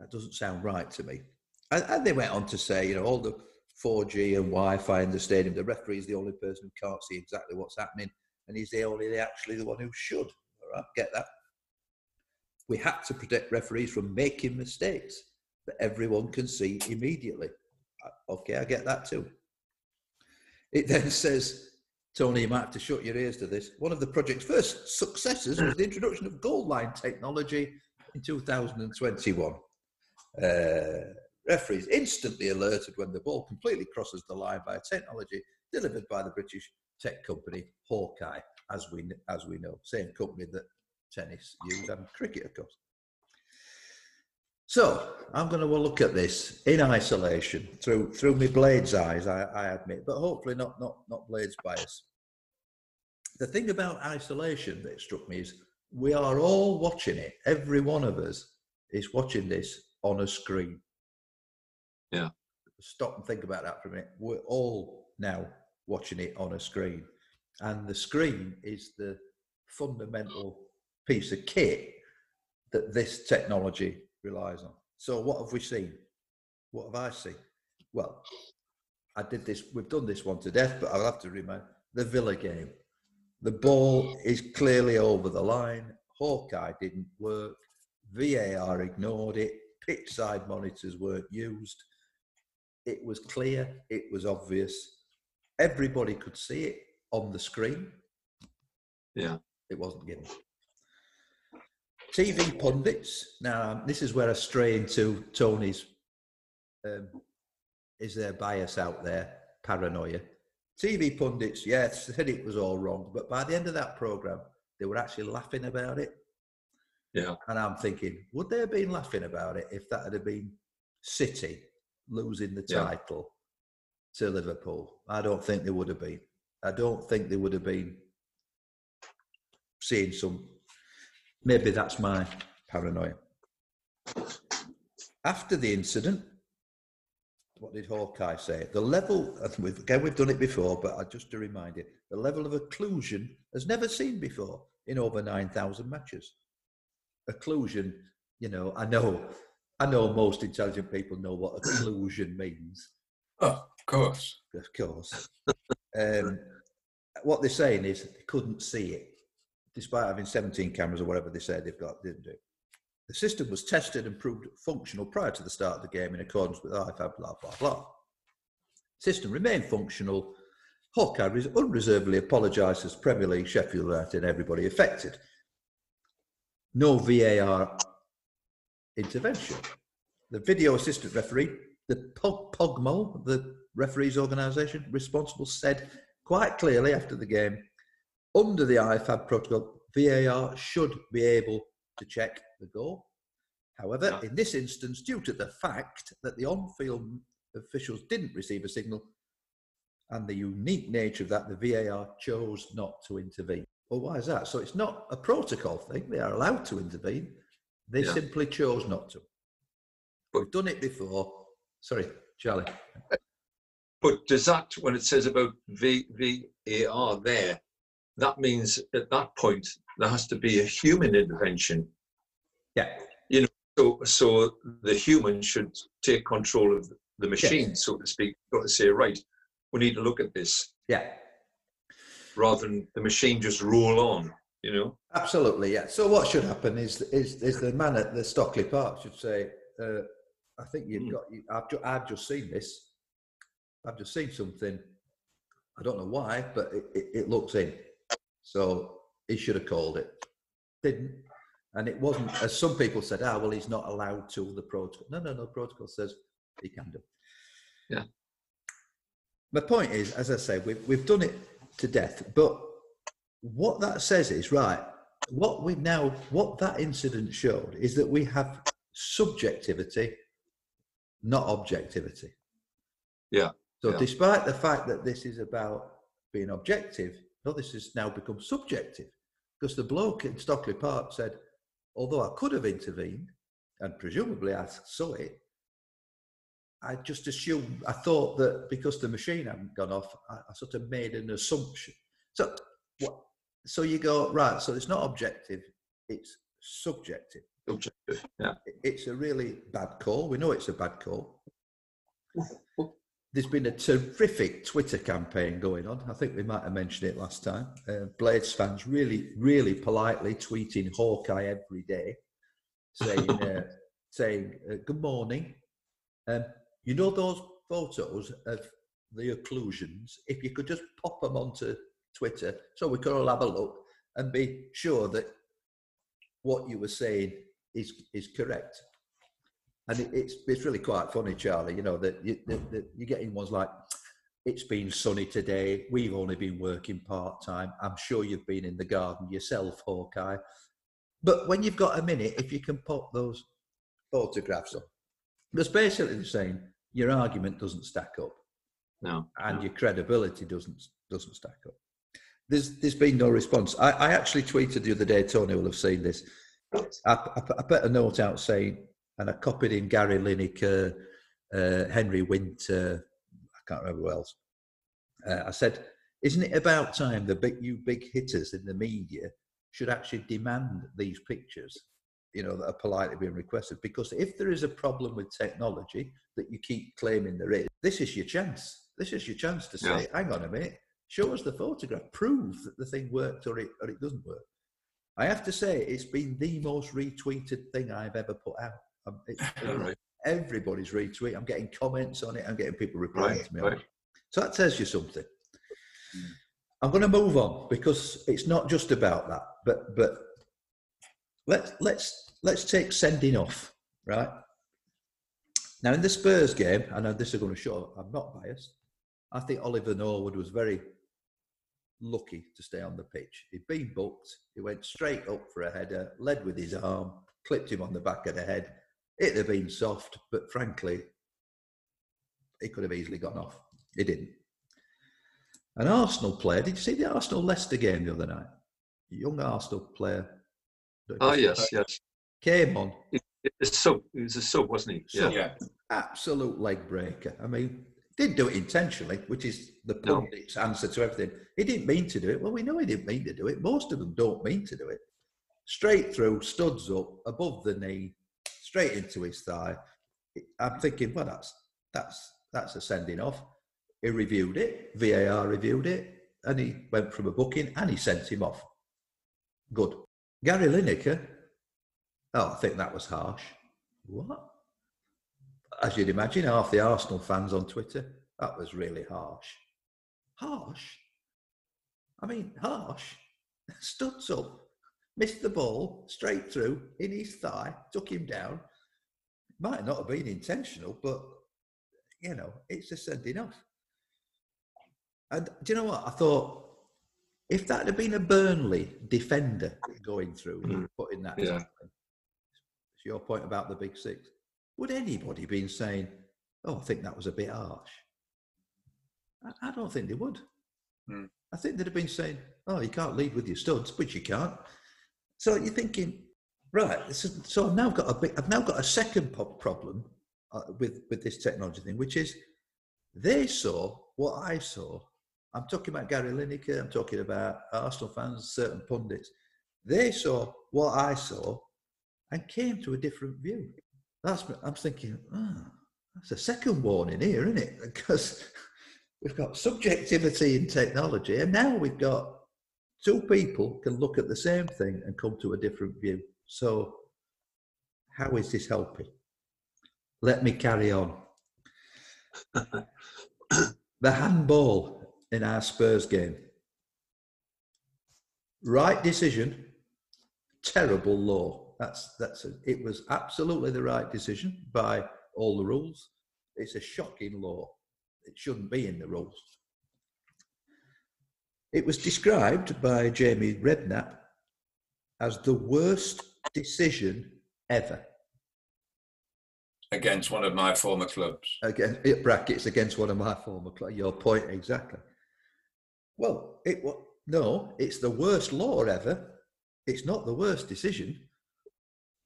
that doesn't sound right to me. And, and they went on to say, you know, all the 4G and Wi-Fi in the stadium, the referee is the only person who can't see exactly what's happening, and he's the only actually the one who should. All right, get that we had to protect referees from making mistakes that everyone can see immediately. Uh, okay, I get that too. It then says, Tony, you might have to shut your ears to this. One of the project's first successes was the introduction of goal line technology in 2021. Uh, referees instantly alerted when the ball completely crosses the line by technology delivered by the British tech company, Hawkeye, as we as we know, same company that tennis use and cricket, of course. So I'm going to look at this in isolation through through my blade's eyes, I, I admit, but hopefully not not not blade's bias. The thing about isolation that struck me is we are all watching it. Every one of us is watching this on a screen. Yeah. Stop and think about that for a minute. We're all now watching it on a screen, and the screen is the fundamental piece of kit that this technology relies on. So what have we seen? What have I seen? Well, I did this. We've done this one to death, but I'll have to remind the Villa game. The ball is clearly over the line. Hawkeye didn't work. VAR ignored it. Pitch side monitors weren't used. It was clear. It was obvious. Everybody could see it on the screen. Yeah. It wasn't given. TV pundits. Now, this is where I stray into Tony's. Um, is there bias out there? Paranoia. TV pundits, yes, said it was all wrong, but by the end of that program, they were actually laughing about it. Yeah. And I'm thinking, would they have been laughing about it if that had been City losing the Yeah. title to Liverpool? I don't think they would have been. I don't think they would have been seeing some. Maybe that's my paranoia. After the incident, what did Hawkeye say? The level, we've, again, we've done it before, but I- just to remind you, the level of occlusion has never seen before in over 9,000 matches. Occlusion, you know, I know, I know most intelligent people know what occlusion means, Oh, of course. of course. um, what they're saying is they couldn't see it, despite having 17 cameras or whatever they said they've got, didn't do. The system was tested and proved functional prior to the start of the game in accordance with IFAB, blah, blah, blah. System remained functional. Hawkeye res- unreservedly apologised to Premier League, Sheffield United, and everybody affected. No VAR intervention. The video assistant referee, the Pog- POGMO, the referees organisation responsible, said quite clearly after the game, under the IFAB protocol, VAR should be able to check the goal. However, in this instance, due to the fact that the on-field officials didn't receive a signal and the unique nature of that, the VAR chose not to intervene. Well, why is that? So it's not a protocol thing. They are allowed to intervene. They Yeah. simply chose not to. But- We've done it before. Sorry, Charlie. But does that, when it says about v, VAR there, that means at that point there has to be a human intervention. Yeah. You know, so, so the human should take control of the machine, so to speak. Got to say, right, we need to look at this Yeah. rather than the machine just roll on. You know. Absolutely, yeah. So what should happen is is, is the man at the Stockley Park should say, uh, "I think you've Mm. got. You, I've, ju- I've just seen this. I've just seen something. I don't know why, but it, it, it looks in. So he should have called it. Didn't, and it wasn't. As some people said, "Ah, well, he's not allowed to." The protocol. No, no, no. Protocol says he can do. Yeah. My point is, as I say, we've we've done it to death, but what that says is right what we now what that incident showed is that we have subjectivity not objectivity Yeah, so yeah. despite the fact that this is about being objective no this has now become subjective because the bloke in stockley park said although i could have intervened and presumably i saw it i just assumed i thought that because the machine hadn't gone off i, I sort of made an assumption so what so you go right so it's not objective it's subjective. Yeah. It's a really bad call we know it's a bad call there's been a terrific twitter campaign going on. I think we might have mentioned it last time. Uh, blades fans really really politely tweeting hawkeye every day saying uh, saying uh, good morning. Um, you know those photos of the occlusions? If you could just pop them onto Twitter so we could all have a look and be sure that what you were saying is is correct. And it, it's it's really quite funny, Charlie. You know that you, that, that you're getting ones like, it's been sunny today. We've only been working part time. I'm sure you've been in the garden yourself, Hawkeye. But when you've got a minute, if you can pop those photographs up, that's basically saying your argument doesn't stack up. No. And no. your credibility doesn't doesn't stack up. There's there's been no response. I, I actually tweeted the other day. Tony will have seen this. I, I, I put a note out saying, and I copied in Gary Lineker, uh, Henry Winter, I can't remember who else. Uh, I said, isn't it about time the big you big hitters in the media should actually demand these pictures, you know, that are politely being requested? Because if there is a problem with technology that you keep claiming there is, this is your chance. This is your chance to say, Yeah. hang on a minute, show us the photograph, prove that the thing worked or it or it doesn't work. I have to say, it's been the most retweeted thing I've ever put out. It's All right. everybody's retweet. I'm getting comments on it. I'm getting people replying Right, to me. Right. So that tells you something. Mm. I'm going to move on because it's not just about that. But but let's let's let's take sending off right now in the Spurs game. I know this is going to show I'm not biased. I think Oliver Norwood was very lucky to stay on the pitch. He'd been booked. He went straight up for a header, led with his arm, clipped him on the back of the head. It'd have been soft, but frankly, he could have easily gone off. He didn't. An Arsenal player, did you see the Arsenal Leicester game the other night? A young Arsenal player. Oh yes, yes. Came on, It's a sub. He was a sub, wasn't he? Sub. Yeah. Yeah. absolute leg breaker. I mean, didn't do it intentionally, which is the No. pundit's answer to everything. He didn't mean to do it. Well, we know he didn't mean to do it. Most of them don't mean to do it. Straight through, studs up, above the knee, straight into his thigh. I'm thinking, well, that's that's that's a sending off. He reviewed it, VAR reviewed it, and he went from a booking and he sent him off. Good. Gary Lineker, oh, I think that was harsh. What? As you'd imagine, half the Arsenal fans on Twitter, that was really harsh. Harsh? I mean, harsh. Studs up, missed the ball straight through in his thigh, took him down. Might not have been intentional, but you know, it's a sending off. And do you know what? I thought if that had been a Burnley defender going through, Mm. putting that Yeah. it's your point about the big six. Would anybody have been saying, "Oh, I think that was a bit harsh"? I, I don't think they would. Mm. I think they'd have been saying, "Oh, you can't lead with your studs, which you can't." So you're thinking, right? So, I've now got a bit. I've now got a second problem uh, with with this technology thing, which is they saw what I saw. I'm talking about Gary Lineker. I'm talking about Arsenal fans, certain pundits. They saw what I saw and came to a different view. That's I'm thinking. Oh, that's a second warning here, isn't it? Because we've got subjectivity in technology, and now we've got two people can look at the same thing and come to a different view. So, how is this helping? Let me carry on. the handball in our Spurs game. Right decision, terrible law. That's that's a, it was absolutely the right decision by all the rules. It's a shocking law. It shouldn't be in the rules. It was described by Jamie Redknapp as the worst decision ever. Against one of my former clubs. Again, brackets against one of my former clubs. Your point exactly. Well, it no, it's the worst law ever. It's not the worst decision.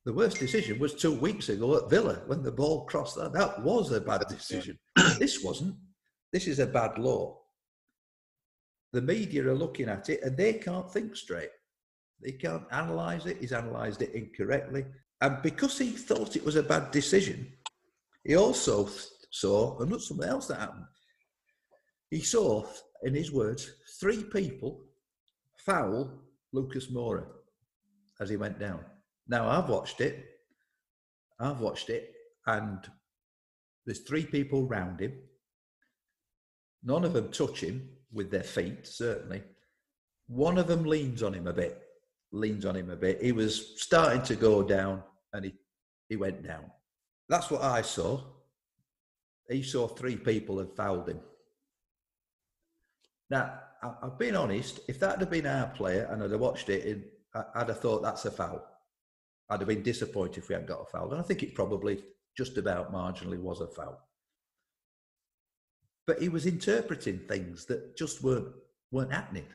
The worst decision was two weeks ago at Villa when the ball crossed that. That was a bad decision. this wasn't. This is a bad law. The media are looking at it and they can't think straight. They can't analyse it. He's analysed it incorrectly. And because he thought it was a bad decision, he also saw, and not something else that happened. He saw, in his words, three people foul Lucas Moura as he went down. Now, I've watched it. I've watched it, and there's three people round him. None of them touch him with their feet, certainly. One of them leans on him a bit, leans on him a bit. He was starting to go down, and he, he went down. That's what I saw. He saw three people had fouled him. Now, I've been honest. If that had been our player and I'd have watched it, I'd have thought that's a foul. I'd have been disappointed if we hadn't got a foul, and I think it probably just about marginally was a foul. But he was interpreting things that just weren't weren't happening.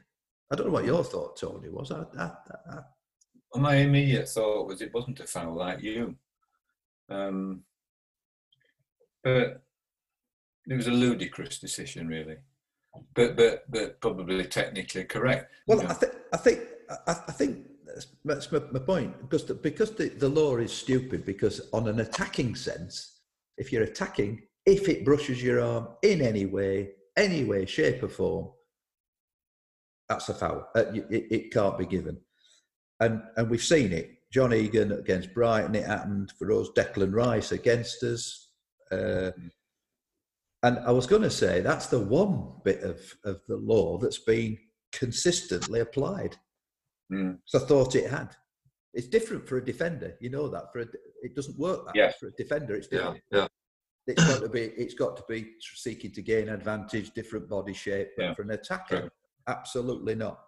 I don't know what your thought, Tony, was. I, I, I, Well, my immediate thought was it wasn't a foul like you. Um, but it was a ludicrous decision, really. But but but probably technically correct. Well, you know. I think I think I, I think that's, that's my, my point because the, because the, the law is stupid because on an attacking sense, if you're attacking, if it brushes your arm in any way, any way, shape or form, that's a foul. Uh, it, it can't be given, and and we've seen it. John Egan against Brighton, it happened for us. Declan Rice against us. Uh, and I was going to say that's the one bit of, of the law that's been consistently applied. Mm. So I thought it had. It's different for a defender. You know that for a, it doesn't work that way. For a defender. It's Yeah, different. yeah. It's got to be. It's got to be seeking to gain advantage, different body shape. But Yeah, for an attacker, true. absolutely not.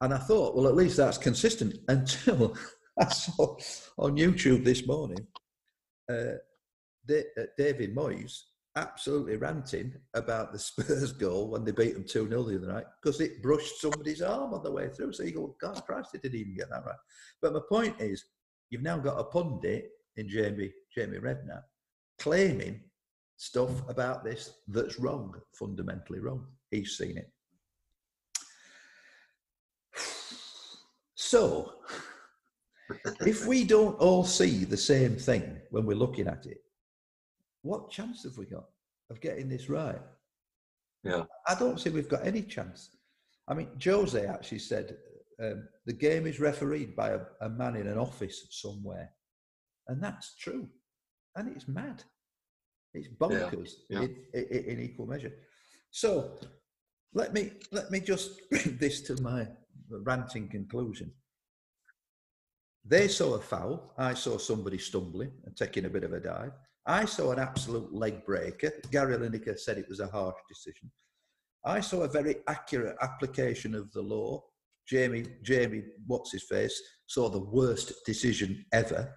And I thought, well, at least that's consistent. Until I saw on YouTube this morning, uh, uh, David Moyes absolutely ranting about the Spurs goal when they beat them 2 0 the other night because it brushed somebody's arm on the way through. So you go, God Christ, they didn't even get that right. But my point is, you've now got a pundit in Jamie, Jamie Redknapp claiming stuff about this that's wrong, fundamentally wrong. He's seen it. So, if we don't all see the same thing when we're looking at it, what chance have we got of getting this right? Yeah. I don't see we've got any chance. I mean, Jose actually said um, the game is refereed by a, a man in an office somewhere, and that's true, and it's mad. It's bonkers yeah. In, in, in equal measure. So let me let me just bring this to my ranting conclusion. They saw a foul. I saw somebody stumbling and taking a bit of a dive. I saw an absolute leg breaker. Gary Lineker said it was a harsh decision. I saw a very accurate application of the law. Jamie, Jamie, what's his face, saw the worst decision ever.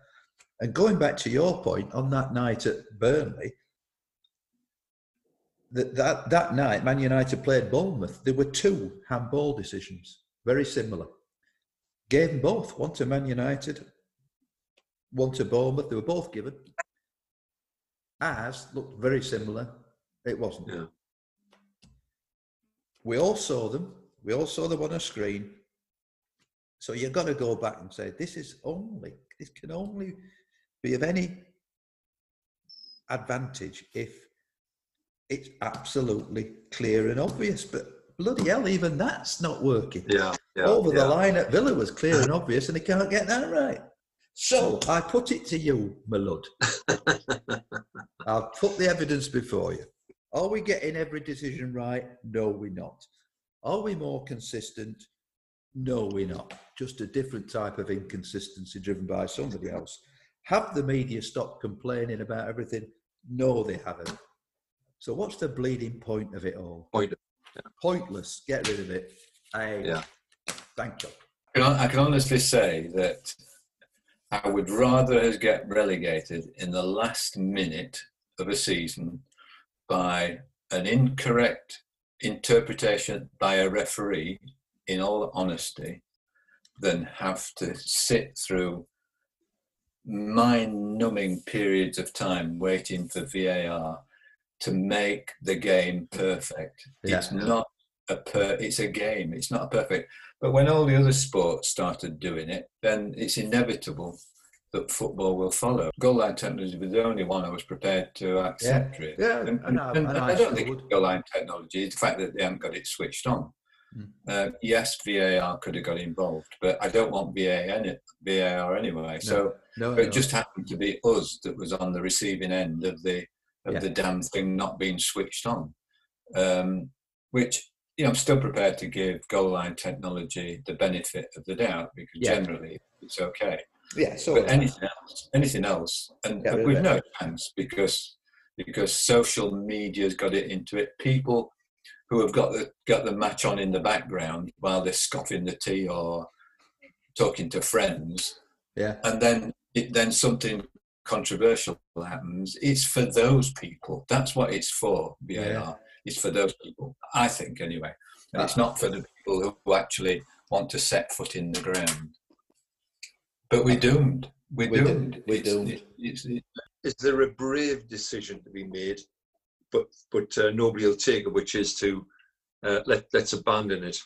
And going back to your point on that night at Burnley, that, that, that night, Man United played Bournemouth. There were two handball decisions, very similar. Gave them both, one to Man United, one to Bournemouth. They were both given. As looked very similar. It wasn't. Yeah. We all saw them. We all saw them on a screen. So you've got to go back and say, this is only, this can only be of any advantage if it's absolutely clear and obvious. But bloody hell, even that's not working. Yeah, yeah. Over yeah. the line at Villa was clear and obvious, and he can't get that right. So I put it to you, my lord. I've put the evidence before you. Are we getting every decision right? No, we're not. Are we more consistent? No, we're not. Just a different type of inconsistency driven by somebody else. Have the media stopped complaining about everything? No, they haven't. So what's the bleeding point of it all? Point. Pointless. Get rid of it. I Yeah. thank you. I can, I can honestly say that I would rather us get relegated in the last minute of a season by an incorrect interpretation by a referee, in all honesty, than have to sit through mind numbing periods of time waiting for VAR to make the game perfect. Yeah. it's not a per it's a game, it's not perfect. But when all the other sports started doing it, then it's inevitable that football will follow. Goal line technology was the only one I was prepared to accept. really. Yeah, And, and I- and- and I I don't think goal line technology. It's the fact that they haven't got it switched on. Mm. Uh, yes, VAR could have got involved, but I don't want VAR, VAR anyway. So No, it no. just happened to be us that was on the receiving end of the of Yeah. the damn thing not being switched on. Um, which you know, I'm still prepared to give goal line technology the benefit of the doubt because Yeah. generally it's okay. yeah. So But anything else, anything else, and of we've no chance because because social media's got it into it. People who have got the got the match on in the background while they're scoffing the tea or talking to friends, Yeah. and then it, then something controversial happens. It's for those people. That's what it's for. VAR. Yeah. It's for those people. I think anyway, and it's Ah. not for the people who- who actually want to set foot in the ground. But we're doomed. We're, We're doomed. doomed. We're It's- doomed. it- it's- it- Is there a brave decision to be made, but but uh, nobody will take it, which is to uh, let let's abandon it.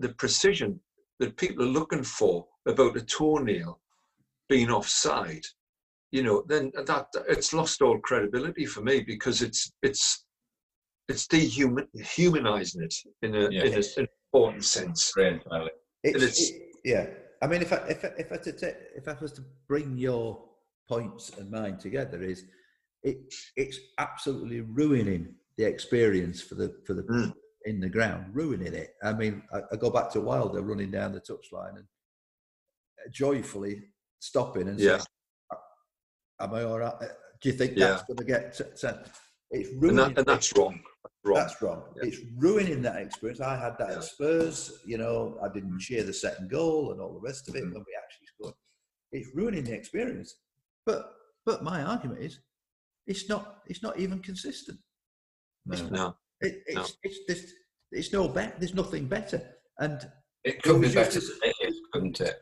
The precision that people are looking for about a toenail being offside, you know, then that it's lost all credibility for me because it's it's it's dehumanizing it in a Yeah. in a, an important sense. Graham Tyler. It's, it's- it- yeah. I mean, if I if I, if I to take, if I was to bring your points and mine together, is it it's absolutely ruining the experience for the for the Mm. in the ground, ruining it. I mean, I, I go back to Wilder running down the touchline and joyfully stopping and Yeah. saying, "Am I all right? Uh, Do you think Yeah. that's going to get sent?" It's And, ruining. that, and that's wrong. That's wrong. That's wrong. Yeah. It's ruining that experience. I had that Yeah. at Spurs. You know, I didn't share the second goal and all the rest of it Mhm. when we actually scored. It's ruining the experience. But but my argument is, it's not. It's not even consistent. No. no. It, No. it's it's this. It's no bet. There's nothing better. And It could be better just than it is, couldn't it?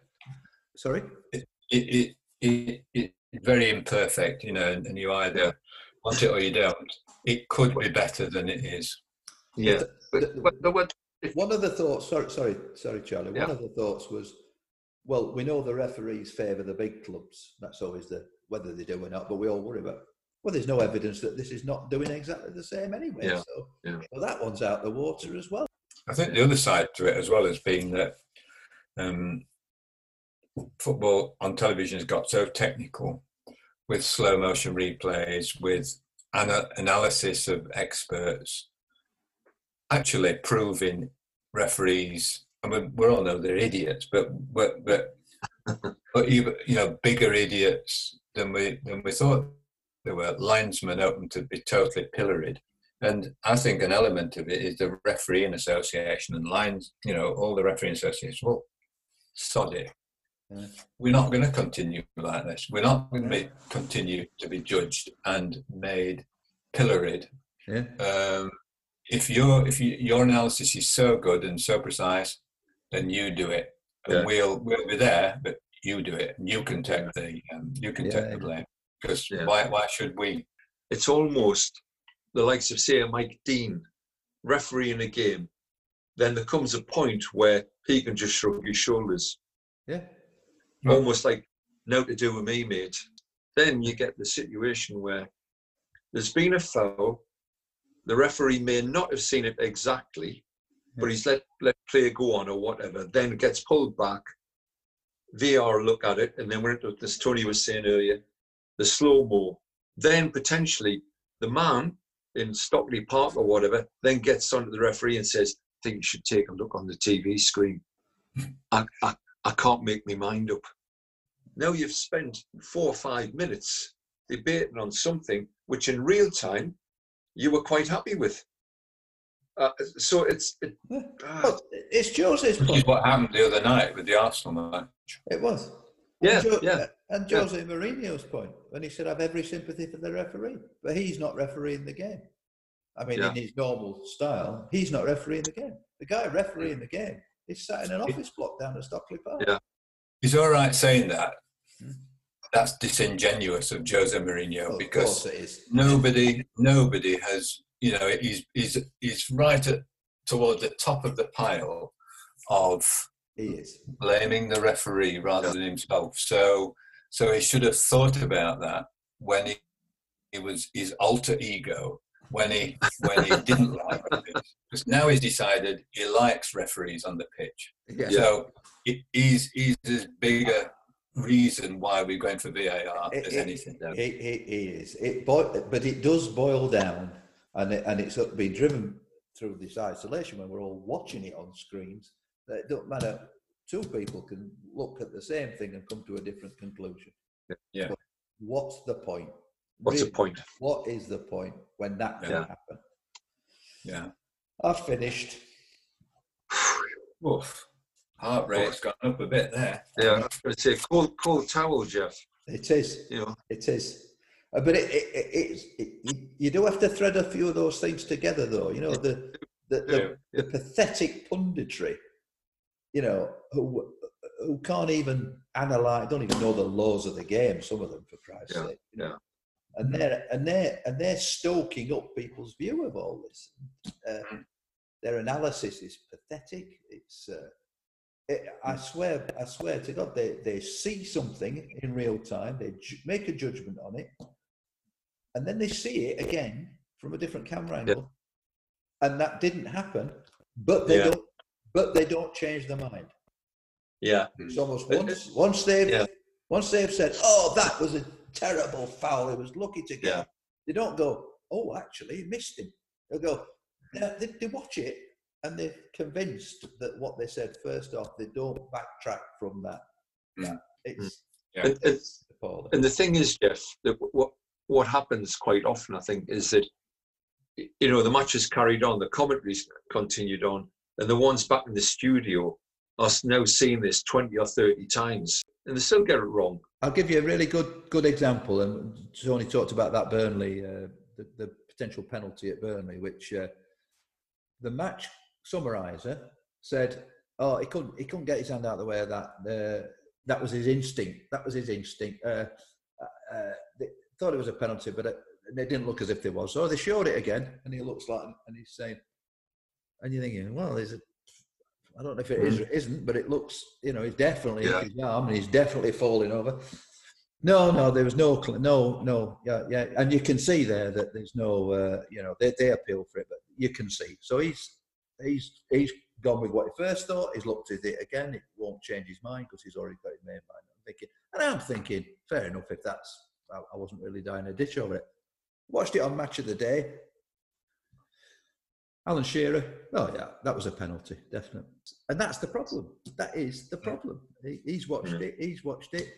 sorry. It, it, it, it, it's very imperfect, you know, and you either want it or you don't. It could be better than it is. Yeah. the- But, but, but One of the thoughts. Sorry, sorry, sorry, Charlie. Yeah. One of the thoughts was, well, we know the referees favour the big clubs. That's always the whether they do or not. But we all worry about. Well, there's no evidence that this is not doing exactly the same anyway. Yeah, So, yeah. well, that one's out the water as well. I think the other side to it as well has been that um, football on television has got so technical with slow motion replays, with ana- analysis of experts, actually proving referees. I mean, we all know they're idiots, but but but, but even you know bigger idiots than we than we thought they were. Linesmen open to be totally pilloried. And I think an element of it is the refereeing association and lines, you know, all the refereeing associations. Well, sod it. Yeah. We're not going to continue like this. We're not going to Yeah. be, continue to be judged and made pilloried. Yeah. Um, if your if you, your analysis is so good and so precise, then you do it, and we'll we'll be there, but you do it, and you can take the um, you can take the blame. Because Yeah. why why should we? it's almost the likes of say a Mike Dean refereeing a game. Then there comes a point where he can just shrug his shoulders, Yeah. Almost like no to do with me, mate. Then you get the situation where there's been a foul. The referee may not have seen it exactly, but he's let let play go on or whatever. Then it gets pulled back. VR look at it, and then we're into this. Tony was saying earlier, the slow mo. Then potentially the man in Stockley Park or whatever then gets onto the referee and says, "I think you should take a look on the TV screen." I, I I can't make my mind up. Now you've spent four or five minutes debating on something which in real time you were quite happy with. Uh, so it's it, Yeah. Well, it's Jose's Which is point. what happened the other night with the Arsenal match. It was. Yeah, and Jo- yeah. And Jose Mourinho's point when he said, "I've every sympathy for the referee," but he's not refereeing the game. I mean, Yeah. in his normal style, he's not refereeing the game. The guy refereeing the game is sat in an office block down at Stockley Park. Yeah. He's all right saying that. Hmm. That's disingenuous of Jose Mourinho Well, because course it is. nobody, nobody has, you know, he's he's he's right at toward the top of the pile of He is. blaming the referee rather than himself. So so he should have thought about that when he, he was his alter ego when he when he didn't like it. Because now he's decided he likes referees on the pitch. Yeah. So he's is is as big a reason why we're going for VAR It- as it- anything. It, it, it is. It boi- but it does boil down, and it, and it's been driven through this isolation when we're all watching it on screens. That it don't matter. Two people can look at the same thing and come to a different conclusion. Yeah. But what's the point? what's the point? What is the point when that can Yeah. happen? Yeah. I've finished. Oof. Heart rate's gone up a bit there. Yeah, I'd say cold, cold towel, Jeff. It is. You know, It is. Uh, But it, it, it, it's- it, you- you do have to thread a few of those things together, though. You know, the, the, the, Yeah, the pathetic punditry, you know, who, who can't even analyze, don't even know the laws of the game, some of them, for Christ's Yeah, sake. you know. yeah. And they're, and, they're, and they're stoking up people's view of all this. Uh, Mm. their analysis is pathetic. It's, uh, it, I swear, I swear to God, they, they see something in real time, they ju- make a judgment on it, and then they see it again from a different camera angle, and that didn't happen. But they Yeah. But they don't change their mind. yeah, It's almost once once they've yeah. once they've said, "Oh, that was a terrible foul. It was lucky to get." Yeah. They don't go, "Oh, actually, he missed him." They'll go, they, they, watch it and they're convinced that what they said first off, they don't backtrack from that. Mm. It's, Yeah. And- and- it's appalling. And the thing is, Jeff, that what what happens quite often, I think, is that you know the match is carried on, the commentaries continued on, and the ones back in the studio are now seeing this twenty or thirty times, and they still get it wrong. I'll give you a really good good example, and Tony talked about that Burnley, uh, the, the potential penalty at Burnley, which uh, the match summariser said, "Oh, he couldn't he couldn't get his hand out of the way of that. Uh, that was his instinct. That was his instinct. Uh, uh, they thought it was a penalty, but it, they didn't look as if there was. So they showed it again, and he looks like, and he's saying, and you're thinking, well, is it? I don't know if it is or isn't, but it looks, you know, he's definitely Yeah. his arm and he's definitely falling over. No, no, there was no, no, no, yeah, yeah, and you can see there that there's no, uh, you know, they, they appeal for it, but you can see. So he's he's he's gone with what he first thought. He's looked at it again. It won't change his mind because he's already got his main mind. I'm thinking, and I'm thinking, fair enough. If that's, I, I wasn't really dying a ditch over it. Watched it on Match of the Day. Alan Shearer. Oh yeah, that was a penalty, definitely. And that's the problem. That is the problem. He, he's watched Mm. it. He's watched it,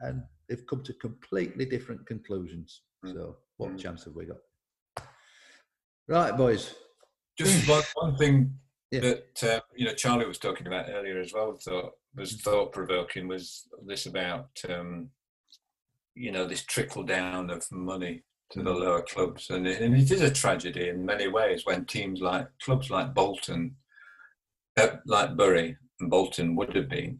and they've come to completely different conclusions. Mm. So, what Mm. chance have we got? Right, boys. Just one, one thing Yeah. that uh, you know Charlie was talking about earlier as well. Thought was thought provoking was this about um, you know this trickle down of money to the lower clubs, and it, and it is a tragedy in many ways when teams like clubs like Bolton, uh, like Bury and Bolton would have been.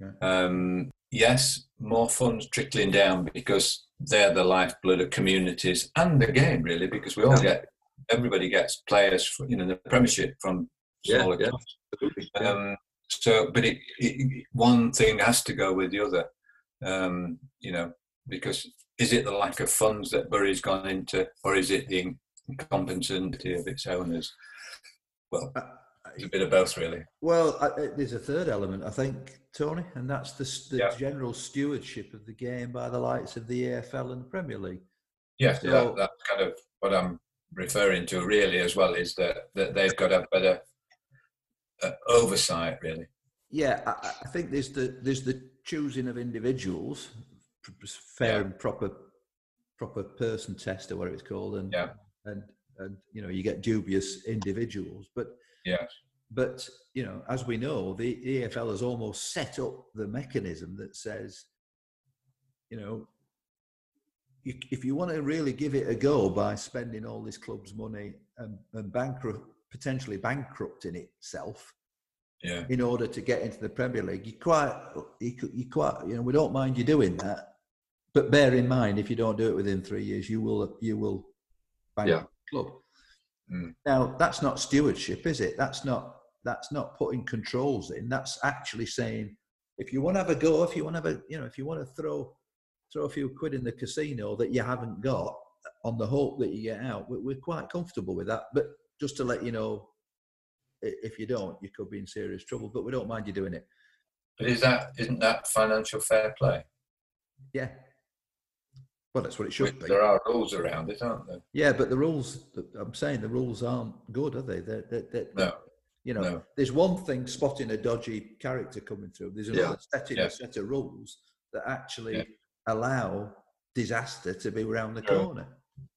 Yeah. Um, yes, more funds trickling down because they're the lifeblood of communities and the game, really, because we all get everybody gets players, for, you know, the Premiership from smaller yeah. clubs. Yeah. Um, so, but it, it, one thing has to go with the other, um, you know, because is it the lack of funds that Bury's gone into, or is it the incompetency of its owners? Well, it's a bit of both, really. Well, I, there's a third element, I think, Tony, and that's the, the Yeah. general stewardship of the game by the likes of the EFL and the Premier League. Yes, So- that, that's kind of what I'm referring to, really, as well, is that, that they've got a better uh, oversight, really. Yeah, I, I- think there's the there's the choosing of individuals, fair and proper proper person test or whatever it's called, and Yeah. and and you know you get dubious individuals, but Yes. but you know as we know the EFL has almost set up the mechanism that says, you know, you, if you want to really give it a go by spending all this club's money and, and bankrupt potentially bankrupting itself Yeah. in order to get into the Premier League. You quite, you, you quite, you know, we don't mind you doing that, but bear in mind if you don't do it within three years, you will, you will bank Yeah. the club. Mm. Now that's not stewardship, is it? That's not that's not putting controls in. That's actually saying if you want to have a go, if you want to have a, you know, if you want to throw throw a few quid in the casino that you haven't got on the hope that you get out, we're, we're quite comfortable with that. But just to let you know, if you don't, you could be in serious trouble. But we don't mind you doing it. But is that isn't that financial fair play? Yeah. Well, that's what it should Which be. There are rules around it, aren't there? Yeah, but the rules, I'm saying the rules aren't good, are they? They're, they're, they're, No. You know, No. there's one thing spotting a dodgy character coming through. There's Yeah. another setting Yeah. a set of rules that actually Yeah. allow disaster to be around the Sure. corner.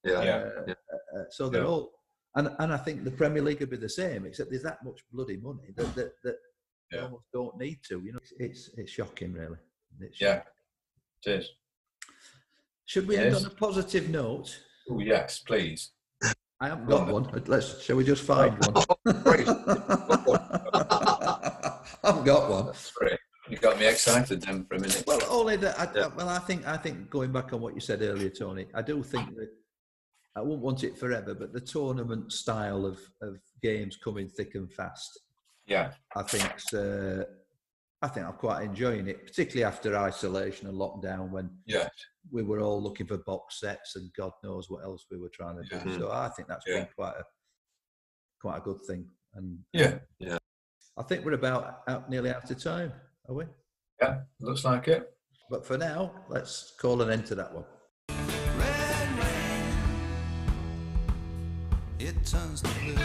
yeah. Yeah. Uh, yeah. uh, uh, so they're Yeah. all And and I think the Premier League would be the same, except there's that much bloody money that that, that Yeah. almost don't need to. You know, it's it's, it's shocking, really. It's Yeah, it is. Should we end on a positive note? Oh yes, please. I haven't got on one. Let's. Shall we just find one? I haven't got one. You got me excited then for a minute. Well, only that. I, Yeah. Well, I think I think going back on what you said earlier, Tony, I do think that I won't want it forever, but the tournament style of of games coming thick and fast, Yeah, I think. Uh, I think I'm quite enjoying it, particularly after isolation and lockdown when yeah, we were all looking for box sets and God knows what else we were trying to do. So I think that's Yeah. been quite a quite a good thing. And yeah, um, yeah. I think we're about out, nearly out of time, are we? yeah. Looks like it. But for now, let's call an end to that one. Red rain, it turns to blue.